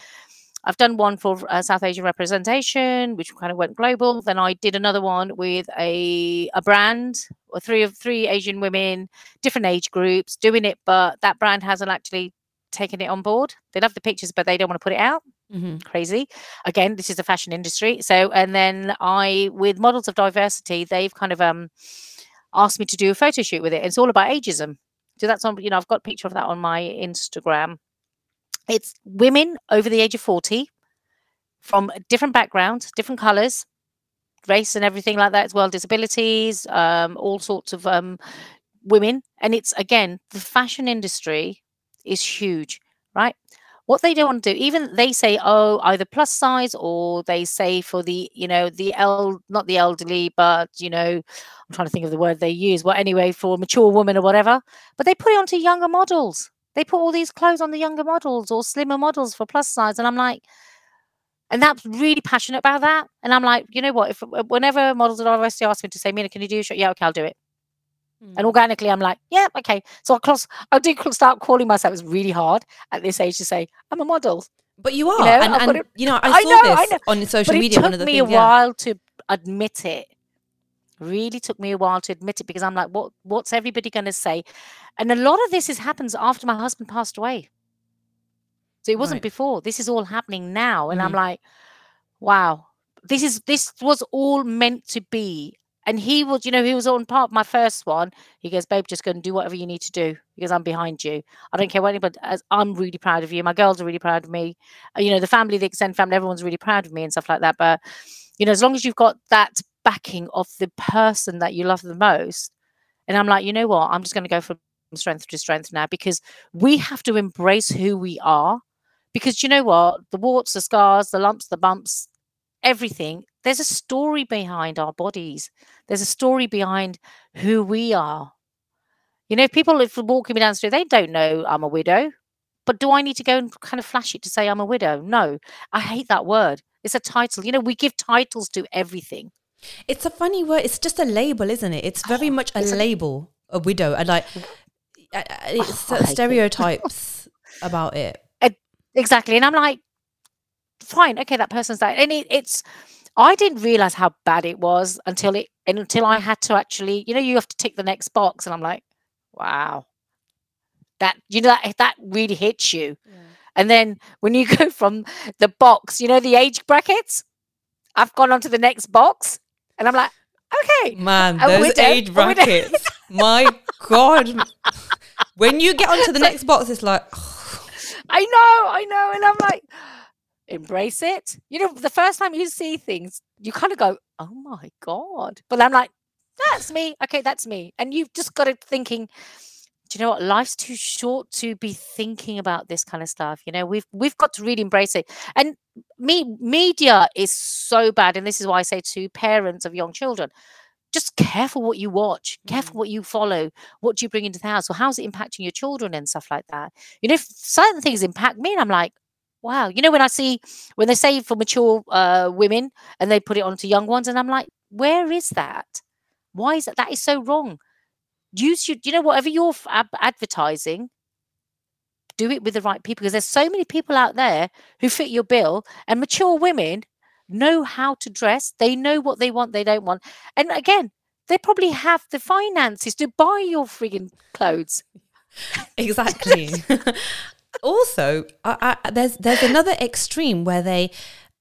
I've done one for uh, South Asian representation, which kind of went global. Then I did another one with a a brand, or three of three Asian women, different age groups, doing it, but that brand hasn't actually taken it on board. They love the pictures, but they don't want to put it out. Mm-hmm. Crazy. Again, this is the fashion industry. So, and then I, with models of diversity, they've kind of um asked me to do a photo shoot with it. It's all about ageism. So that's on, you know, I've got a picture of that on my Instagram. It's women over the age of 40 from different backgrounds, different colors, race and everything like that as well, disabilities, um, all sorts of um, women. And it's again, the fashion industry is huge, right? What they don't want to do, even they say, oh, either plus size or they say for the, you know, the el not the elderly, but you know, I'm trying to think of the word they use. Well, anyway, for mature woman or whatever, but they put it onto younger models. They put all these clothes on the younger models or slimmer models for plus size. And I'm like, and that's really passionate about that. And I'm like, you know what? If uh, whenever models at RSC ask me to say, Mina, can you do a show? Yeah, okay, I'll do it. Mm. And organically, I'm like, yeah, okay. So I cross, I do start calling myself. It's really hard at this age to say I'm a model. But you are, you know, and, and you know, I, I saw know, this I on social but media. It took me things, a while yeah. to admit it really took me a while to admit it because I'm like, what what's everybody going to say? And a lot of this is happens after my husband passed away. So it wasn't right. before. This is all happening now, and mm-hmm. I'm like, wow, this is this was all meant to be and he was, you know, he was on part of my first one. He goes, babe, just go and do whatever you need to do because I'm behind you. I don't care what anybody. As I'm really proud of you. My girls are really proud of me. Uh, You know, the family, the extended family, everyone's really proud of me and stuff like that. But you know, as long as you've got that backing of the person that you love the most, and I'm like, you know what? I'm just going to go from strength to strength now because we have to embrace who we are. Because you know what? The warts, the scars, the lumps, the bumps, everything, there's a story behind our bodies. There's a story behind who we are. You know, if people if walking me down the street, they don't know I'm a widow. But do I need to go and kind of flash it to say I'm a widow? No. I hate that word. It's a title. You know, we give titles to everything. It's a funny word. It's just a label, isn't it? It's very much a it's a- label, a widow, and like it's uh, hate it. stereotypes about it. Exactly. And I'm like, fine, okay, that person's died. And it, it's I didn't realize how bad it was mm-hmm. until it until I had to actually, you know, you have to tick the next box. And I'm like, wow. That you know that that really hits you. And then when you go from the box, you know, the age brackets, I've gone on to the next box. And I'm like, okay. Man, those widow, age brackets. My God. When you get onto the next box, it's like, I know, I know. And I'm like, embrace it. You know, the first time you see things, you kind of go, oh my God. But I'm like, that's me. Okay, that's me. And you've just got it thinking, do you know what? Life's too short to be thinking about this kind of stuff. You know, we've we've got to really embrace it. And me media is so bad. And this is why I say to parents of young children, just careful what you watch, careful mm. what you follow, what do you bring into the house, or how's it impacting your children and stuff like that. You know, if certain things impact me, and I'm like, wow. You know, when I see when they say for mature uh, women and they put it onto young ones, and I'm like, where is that? Why is that? That is so wrong. Use your, you know, whatever you're ab- advertising, do it with the right people because there's so many people out there who fit your bill, and mature women know how to dress. They know what they want, they don't want, and again, they probably have the finances to buy your frigging clothes. exactly. also, I, I, there's there's another extreme where they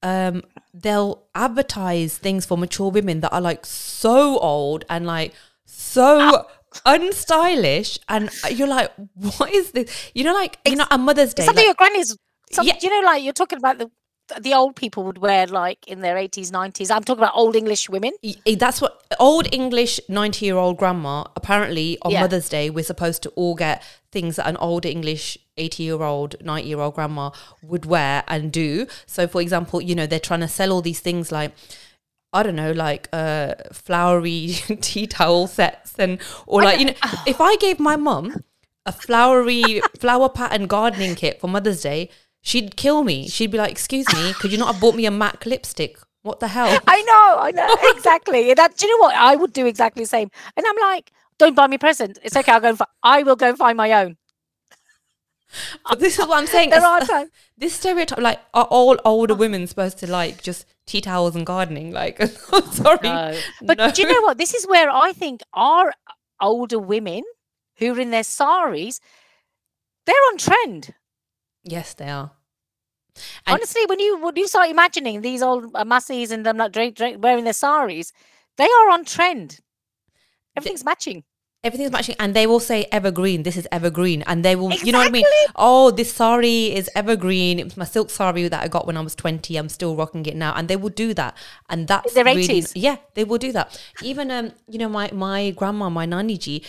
um they'll advertise things for mature women that are like so old and like so unstylish and you're like what is this you know like you know a mother's day something like- your grannies. Some, Yeah. You know, like you're talking about the the old people would wear like in their 80s, 90s. I'm talking about old English women. Eh, That's what old English 90 year old grandma, apparently on Yeah. Mother's Day, we're supposed to all get things that an old English 80 year old, 90 year old grandma would wear and do. So, for example, you know, they're trying to sell all these things like, I don't know, like uh, flowery tea towel sets and, or like, you know, if I gave my mum a flowery flower pattern gardening kit for Mother's Day, she'd kill me. She'd be like, excuse me, could you not have bought me a MAC lipstick? What the hell? I know, I know, exactly. That, do you know what? I would do exactly the same. And I'm like, don't buy me a present. It's okay. I'll go and fi- I will go and find my own. But this is what I'm saying. There are times. this stereotype, like, are all older women supposed to like just tea towels and gardening? Like, sorry, No. But No. do you know what? This is where I think our older women who are in their saris, they're on trend. Yes, they are. And- Honestly, when you when you start imagining these old massies and them like wearing their saris, they are on trend. Everything's matching. Everything's matching, and they will say evergreen. This is evergreen, and they will, you know what I mean? Oh, this sari is evergreen. It was my silk sari that I got when I was twenty. I'm still rocking it now, and they will do that, and that's their really, 80s. Yeah, they will do that. Even um, you know, my my grandma, my nani ji,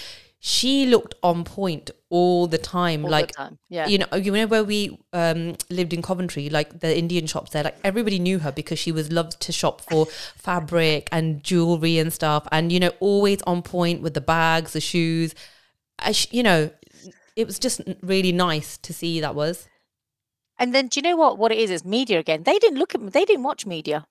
she looked on point all the time. All like the time. Yeah. you know, you know where we um, lived in Coventry, like the Indian shops there, like everybody knew her because she was loved to shop for fabric and jewelry and stuff, and you know, always on point with the bags, the shoes. I sh- you know, it was just really nice to see that was. And then do you know what? What it is is media again. They didn't look at they didn't watch media.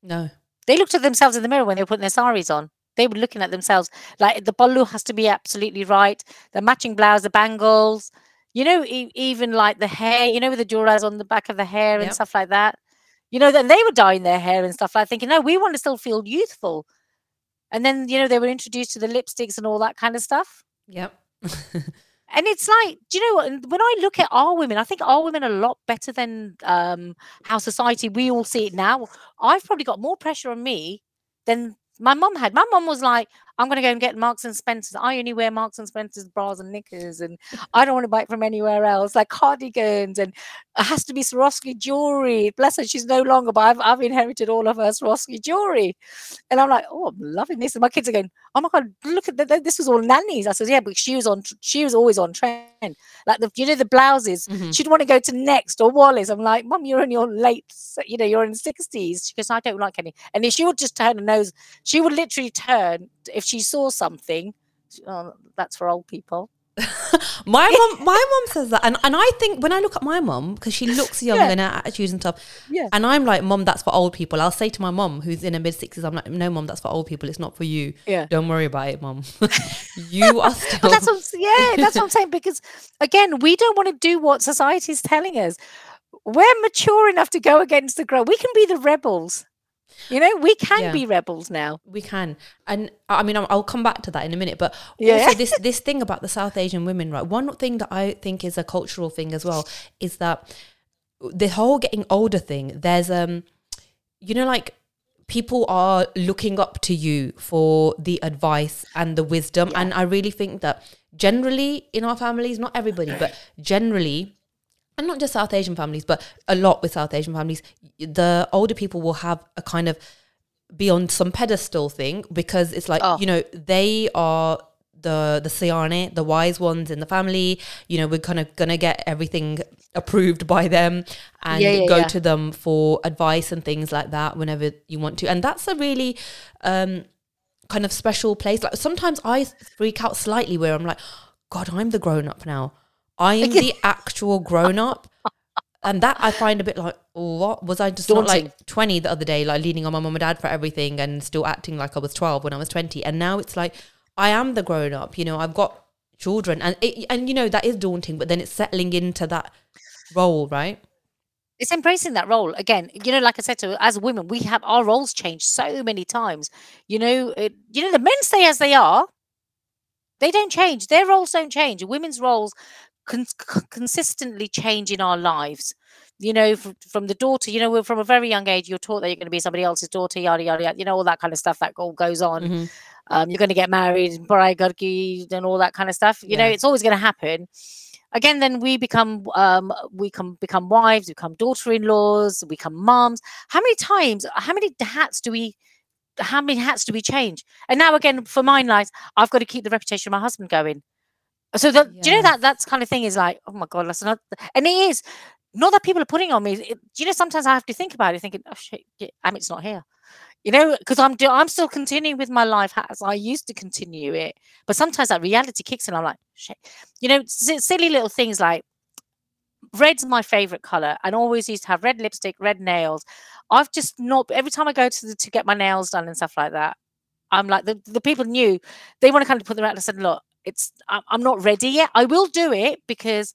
No, They looked at themselves in the mirror when they were putting their saris on. They were looking at themselves like the pallu has to be absolutely right. The matching blouse, the bangles, you know, e- even like the hair, you know, with the jewelries on the back of the hair and Yep. stuff like that. You know, then they were dyeing their hair and stuff like thinking, no, we want to still feel youthful. And then, you know, they were introduced to the lipsticks and all that kind of stuff. yep, And it's like, do you know what? When I look at our women, I think our women are a lot better than um, how society we all see it now. I've probably got more pressure on me than My mum had. My mum was like, I'm going to go and get Marks and Spencer's. I only wear Marks and Spencer's bras and knickers, and I don't want to buy it from anywhere else, like cardigans, and it has to be Swarovski jewelry. Bless her, she's no longer, but I've, I've inherited all of her Swarovski jewelry. And I'm like, oh, I'm loving this. And my kids are going, oh my God, look at that. This was all nannies. I said, yeah, but she was on, she was always on trend. Like the, you know, the blouses, Mhm. she'd want to go to Next or Wallis. I'm like, Mom, you're in your late, you know, you're in the 60s. She goes, I don't like any. And if she would just turn her nose, she would literally turn if she saw something. Oh, that's for old people. my mom, my mom says that, and, and I think when I look at my mom because she looks young Yeah. and her attitudes and stuff, Yeah. and I'm like, mom, that's for old people. I'll say to my mom who's in her mid sixties, I'm like, no, mom, that's for old people. It's not for you. Yeah. Don't worry about it, mom. you are still. But that's what, yeah, that's what I'm saying. Because again, we don't want to do what society is telling us. We're mature enough to go against the grain. We can be the rebels. You know, we can Yeah. be rebels now. We can, and I mean, I'll, come back to that in a minute. But Yeah. also, this this thing about the South Asian women, right? One thing that I think is a cultural thing as well is that the whole getting older thing. There's um, you know, like people are looking up to you for the advice and the wisdom, and I really think that generally in our families, not everybody, but generally and not just South Asian families, but a lot with South Asian families, the older people will have a kind of be on some pedestal thing because it's like Oh. you know they are the the Siane, the wise ones in the family. You know we're kind of gonna get everything approved by them and Yeah, yeah, go yeah. to them for advice and things like that whenever you want to. And that's a really um, kind of special place. Like sometimes I freak out slightly where I'm like, God, I'm the grown up now. I am the actual grown up. And that I find a bit like, what was I just not like 20 the other day, like leaning on my mum and dad for everything and still acting like I was 12 when I was 20. And now it's like, I am the grown up, you know, I've got children and it, and you know, that is daunting, but then it's settling into that role, right? It's embracing that role again. You know, like I said to as women, we have our roles changed so many times. You know, it, you know the men stay as they are. They don't change. Their roles don't change. Women's roles con- consistently change in our lives. You know, from, from the daughter, you know, we're from a very young age, you're taught that you're going to be somebody else's daughter, yada yada yada. You know, all that kind of stuff that all goes on. Mhm. um, you're going to get married, and all that kind of stuff. You know, it's always going to happen. Again, then we become um, we can become wives, we become daughter-in-laws, we become moms. How many times? How many hats do we? How many hats do we change? And now again, for mine lies, I've got to keep the reputation of my husband going. So that do you know that that's kind of thing is like, oh my god, that's not, and it is not that people are putting on me. It, do you know sometimes I have to think about it, thinking, oh shit, yeah, Amit's not here. You know because i'm do- i'm still continuing with my life as i used to continue it but sometimes that reality kicks in i'm like shit. You know si- silly little things like red's my favorite color and always used to have red lipstick red nails. I've just not every time i go to the, to get my nails done and stuff like that i'm like the, the people knew they want to kind of put them out and said look it's I'm, not ready yet i will do it because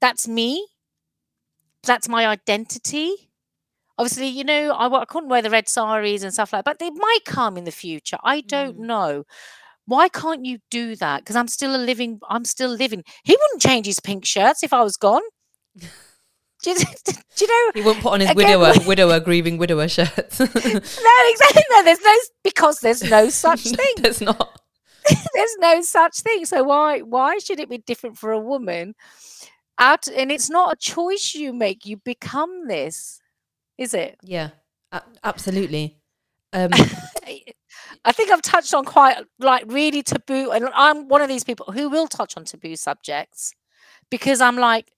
that's me that's my identity obviously, you know, I, I couldn't wear the red saris and stuff like that, but they might come in the future. I don't Mm. know. Why can't you do that? Because I'm still a living, I'm still living. He wouldn't change his pink shirts if I was gone. do, you, do you know? He wouldn't put on his Again, widower, widower, grieving widower shirts. No, exactly. No, there's no, because there's no such thing. There's not. there's no such thing. So why, why should it be different for a woman? Out, and it's not a choice you make. You become this, is it? Yeah, a- absolutely. Um, I think I've touched on quite like really taboo, and I'm one of these people who will touch on taboo subjects because I'm like,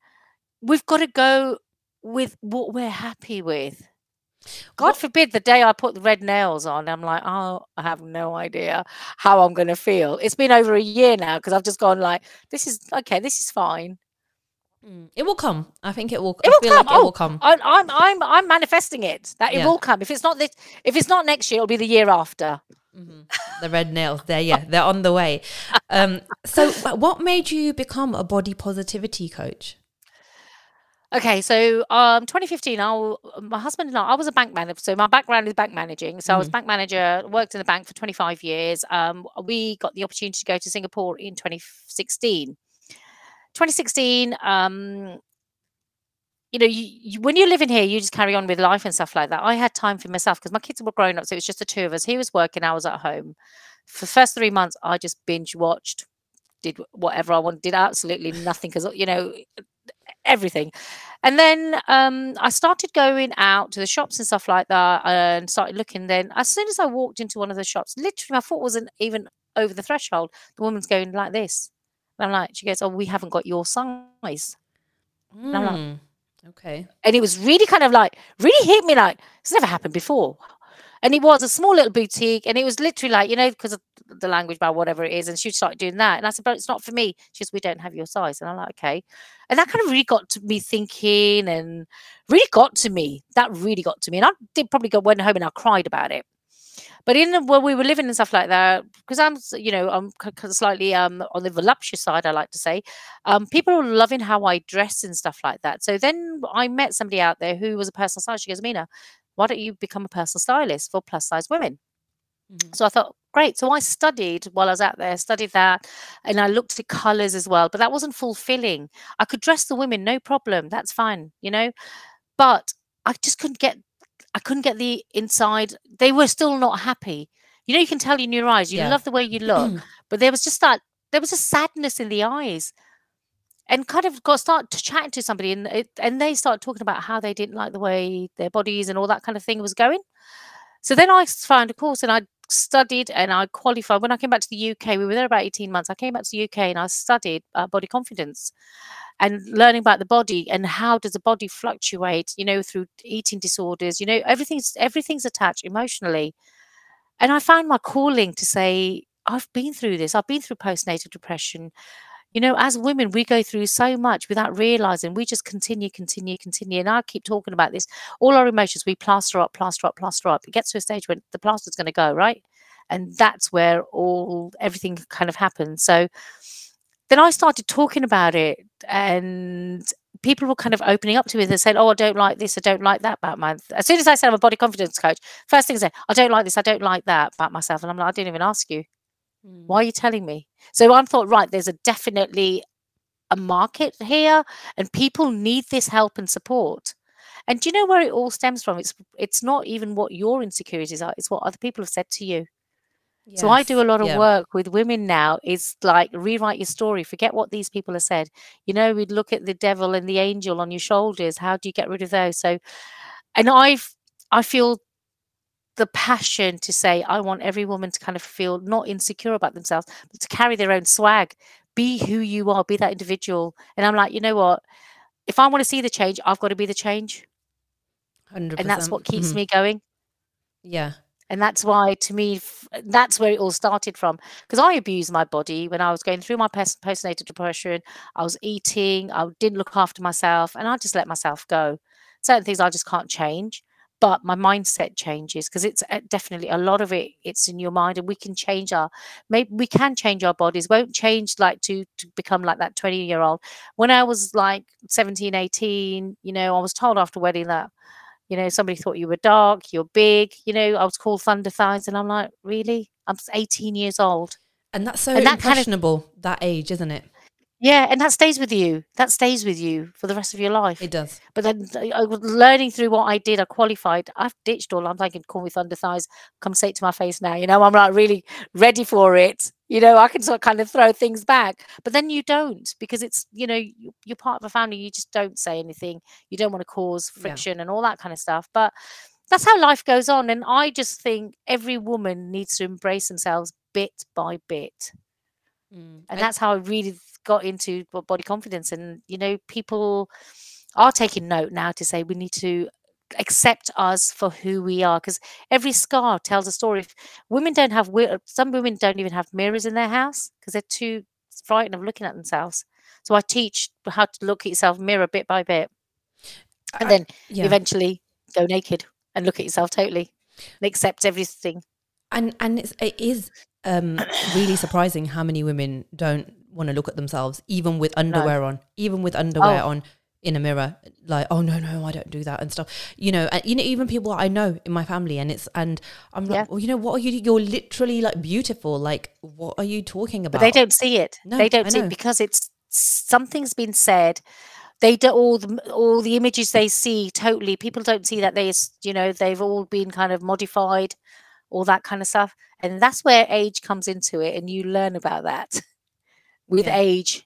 we've got to go with what we're happy with. God forbid the day I put the red nails on, I'm like, oh, I have no idea how I'm going to feel. It's been over a year now because I've just gone like, this is okay, this is fine. Mm, It will come. I think it will. It I will feel come. like it Oh, will come. I'm, I'm, I'm, I'm manifesting it that it Yeah. will come. If it's not this, if it's not next year, it'll be the year after. Mhm. The red nails. They're yeah, they're on the way. Um, so, what made you become a body positivity coach? Okay, so um, 2015, I, my husband and I, I was a bank manager. So my background is bank managing. So I was bank manager, worked in the bank for 25 years. Um, we got the opportunity to go to Singapore in 2016. 2016, um, you know, you, you, when you're living here, you just carry on with life and stuff like that. I had time for myself because my kids were growing up, so it was just the two of us. He was working, I was at home. For the first three months, I just binge watched, did whatever I wanted, did absolutely nothing because you know everything. And then um, I started going out to the shops and stuff like that, and started looking. Then as soon as I walked into one of the shops, literally my foot wasn't even over the threshold. The woman's going like this, and I'm like, she goes, "Oh, we haven't got your size." And I'm like, Mm. Okay. and it was really kind of like really hit me like it's never happened before and it was a small little boutique and it was literally like you know because of the language bar whatever it is and she started doing that and i said but it's not for me she says we don't have your size and i'm like okay and that kind of really got to me thinking and really got to me that really got to me and i did probably go went home and i cried about it but in the, where we were living and stuff like that because i'm you know i'm slightly um on the voluptuous side i like to say um, people are loving how I dress and stuff like that. So then I met somebody out there who was a personal stylist. She goes, Mina, why don't you become a personal stylist for plus size women? Mhm. So I thought, great. So I studied while I was out there, studied that, and I looked at colors as well, but that wasn't fulfilling. I could dress the women, no problem. That's fine, you know, but I just couldn't get, I couldn't get the inside. They were still not happy. You know, you can tell in your eyes, you Yeah. love the way you look, but there was just that, there was a sadness in the eyes and kind of got start to chatting to somebody and it, and they started talking about how they didn't like the way their bodies and all that kind of thing was going so then i found a course and i studied and i qualified. When i came back to the uk we were there about 18 months. I came back to the uk and i studied uh, body confidence and learning about the body and how does the body fluctuate you know through eating disorders you know everything's everything's attached emotionally. And i found my calling to say i've been through this. I've been through postnatal depression you know, as women, we go through so much without realizing. We just continue, continue, continue. And I keep talking about this. All our emotions, we plaster up, plaster up, plaster up. It gets to a stage when the plaster's going to go, right? And that's where all everything kind of happens. So then I started talking about it, and people were kind of opening up to me. They said, "Oh, I don't like this. I don't like that about my." As soon as I said I'm a body confidence coach, first thing I say, "I don't like this. I don't like that about myself," and I'm like, "I didn't even ask you." Mm. why are you telling me? So i thought right there's a definitely a market here and people need this help and support. And do you know where it all stems from? It's it's not even what your insecurities are it's what other people have said to you. So i do a lot of Yeah. work with women now it's like rewrite your story forget what these people have said. You know we'd look at the devil and the angel on your shoulders how do you get rid of those? So and i've i feel the passion to say i want every woman to kind of feel not insecure about themselves but to carry their own swag. Be who you are be that individual. And i'm like you know what? If i want to see the change i've got to be the change. 100%. and that's what keeps Mhm. me going. Yeah. and that's why to me that's where it all started from. Because i abused my body when i was going through my post- postnatal depression. I was eating i didn't look after myself and i just let myself go. Certain things i just can't change but my mindset changes because it's uh, definitely a lot of it it's in your mind and we can change our maybe we can change our bodies won't change like to to become like that 20 year old when i was like 17 18 you know i was told after wedding that you know, somebody thought you were dark, you're big. You know, I was called Thunder Thighs, and I'm like, really? I'm 18 years old. And that's so And that kind of- impressionable, that age, isn't it? Yeah, and that stays with you. That stays with you for the rest of your life. It does. But then I was learning through what I did, I qualified. I've ditched all. I'm thinking, call me Thunder Thighs. Come say it to my face now. You know, I'm like really ready for it. You know, I can sort of kind of throw things back. But then you don't because it's, you know, you- you're part of a family. You just don't say anything. You don't want to cause Yeah. friction and all that kind of stuff. But that's how life goes on. And I just think every woman needs to embrace themselves bit by bit Mm. and that's how I really got into body confidence. And you know, people are taking note now to say we need to accept us for who we are because every scar tells a story. If women don't have, some women don't even have mirrors in their house because they're too frightened of looking at themselves. So I teach how to look at yourself mirror bit by bit, and I- then yeah. eventually go naked and look at yourself totally and accept everything. and and it's, it is um really surprising how many women don't want to look at themselves even with underwear on even with underwear Oh. on in a mirror like oh no no i don't do that and stuff. You know and you know even people i know in my family and it's and i'm like Yeah. well you know what are you you're literally like beautiful like what are you talking about but they don't see it. No, they don't see it because it's something's been said. They do all the all the images they see totally people don't see that they you know they've all been kind of modified all that kind of stuff and that's where age comes into it and you learn about that with Yeah. age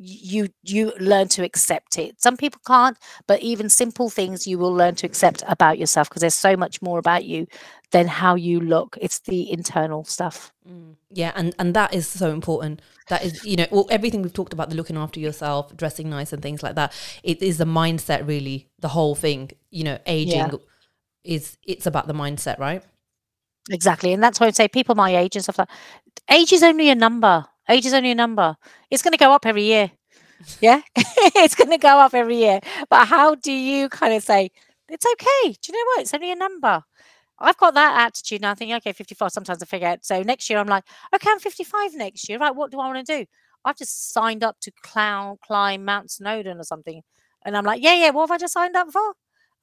you you learn to accept it some people can't but even simple things you will learn to accept about yourself because there's so much more about you than how you look it's the internal stuff Mm. Yeah, and and that is so important. That is, you know, well, everything we've talked about the looking after yourself, dressing nice, and things like that. It is the mindset, really. The whole thing, you know, aging is it's about the mindset, right? Exactly. And that's why I say people my age and stuff like age is only a number. Age is only a number. It's going to go up every year. Yeah. it's going to go up every year. But how do you kind of say, it's okay? Do you know what? It's only a number. I've got that attitude now. I think, okay, 55, sometimes I forget. So next year I'm like, okay, I'm 55 next year. Right. What do I want to do? I've just signed up to clown, climb Mount Snowdon or something. And I'm like, yeah, yeah, what have I just signed up for?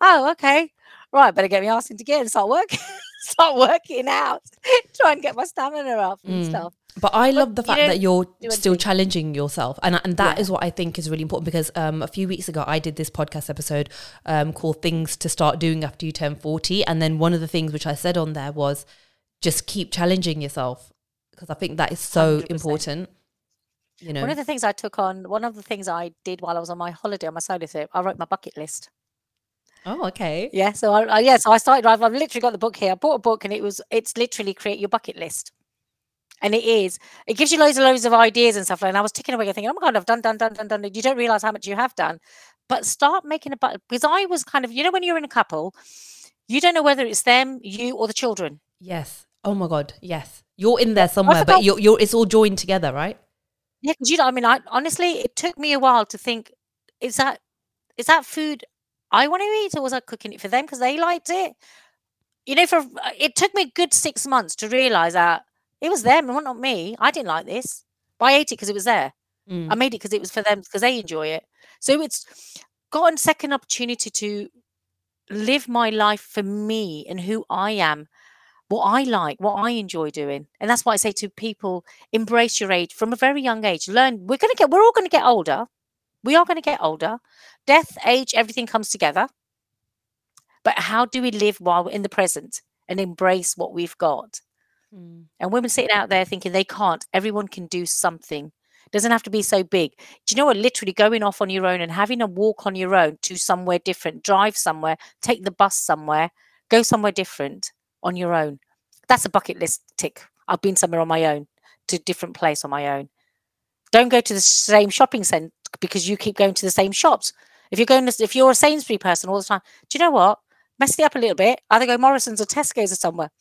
Oh, okay. Right. Better get me asking to get and start working. start working out. Try and get my stamina up and Mm. stuff. But I love the fact don't that you're still challenging yourself, and and that Yeah. is what I think is really important because um, a few weeks ago I did this podcast episode um, called "Things to Start Doing After You Turn 40," and then one of the things which I said on there was just keep challenging yourself because I think that is so 100%. important. You know, One of the things I took on, one of the things I did while I was on my holiday on my solo trip, I wrote my bucket list. Oh okay, Yeah. So I, I yeah, so I started. I've, I've literally got the book here. I bought a book, and it was it's literally create your bucket list, and it is. It gives you loads and loads of ideas and stuff. And I was ticking away, thinking, oh my god, I've done, done, done, done, done. You don't realize how much you have done, but start making a bucket because I was kind of, you know, when you're in a couple, you don't know whether it's them, you, or the children. yes, oh my god, yes, you're in there somewhere, but you're you're it's all joined together, right? Yeah, because you know, I mean, I honestly, it took me a while to think: is that is that food I want to eat, or was I cooking it for them because they liked it? You know, for uh, it took me a good six months to realize that it was them and not me. I didn't like this, but I ate it because it was there. Mm. I made it because it was for them because they enjoy it. So it's got a second opportunity to live my life for me and who I am, what I like, what I enjoy doing. And that's why I say to people, embrace your age from a very young age. Learn, we're gonna get, we're all gonna get older. We are gonna get older. Death, age, everything comes together. But how do we live while we're in the present and embrace what we've got? Mm. And women sitting out there thinking they can't, everyone can do something. Doesn't have to be so big. Do you know what? Literally going off on your own and having a walk on your own to somewhere different, drive somewhere, take the bus somewhere, go somewhere different on your own. That's a bucket list tick. I've been somewhere on my own, to a different place on my own. Don't go to the same shopping centre because you keep going to the same shops. If you're going to, if you're a Sainsbury person all the time, do you know what? Mess it up a little bit. Either go Morrison's or Tesco's or somewhere.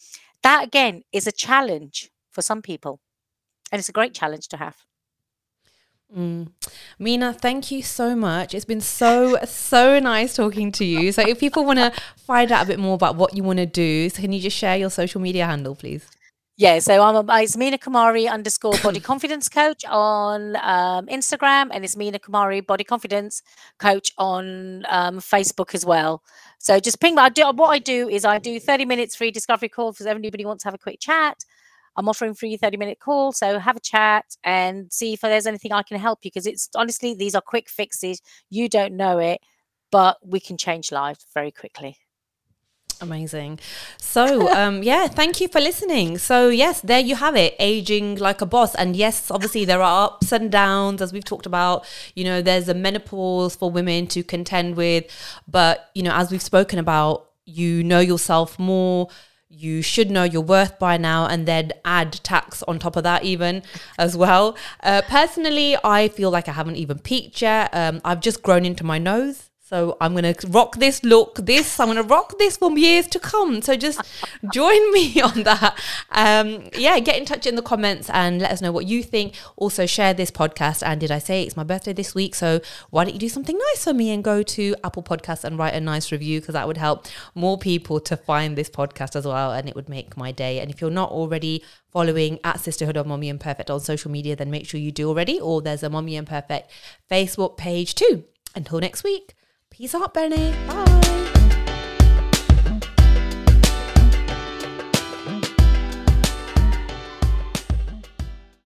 That again is a challenge for some people, and it's a great challenge to have. Mm. Mina, thank you so much. It's been so, so nice talking to you. So, if people want to find out a bit more about what you want to do, so can you just share your social media handle, please? Yeah, so I'm a, it's Mina Kumari underscore body confidence coach on um, Instagram, and it's Mina Kumari body confidence coach on um, Facebook as well. So just ping me. I do what I do is I do 30 minutes free discovery call if anybody wants to have a quick chat. I'm offering free 30 minute call, so have a chat and see if there's anything I can help you because it's honestly these are quick fixes. You don't know it, but we can change lives very quickly. Amazing. So, um, yeah, thank you for listening. So, yes, there you have it, aging like a boss. And yes, obviously there are ups and downs, as we've talked about. You know, there's a menopause for women to contend with, but you know, as we've spoken about, you know yourself more. You should know your worth by now, and then add tax on top of that, even as well. Uh, personally, I feel like I haven't even peaked yet. Um, I've just grown into my nose. So I'm gonna rock this look, this I'm gonna rock this for years to come. So just join me on that. Um, yeah, get in touch in the comments and let us know what you think. Also share this podcast. And did I say it's my birthday this week? So why don't you do something nice for me and go to Apple Podcasts and write a nice review because that would help more people to find this podcast as well, and it would make my day. And if you're not already following at Sisterhood of Mommy and Perfect on social media, then make sure you do already. Or there's a Mommy and Perfect Facebook page too. Until next week. Peace out, Benny. Bye.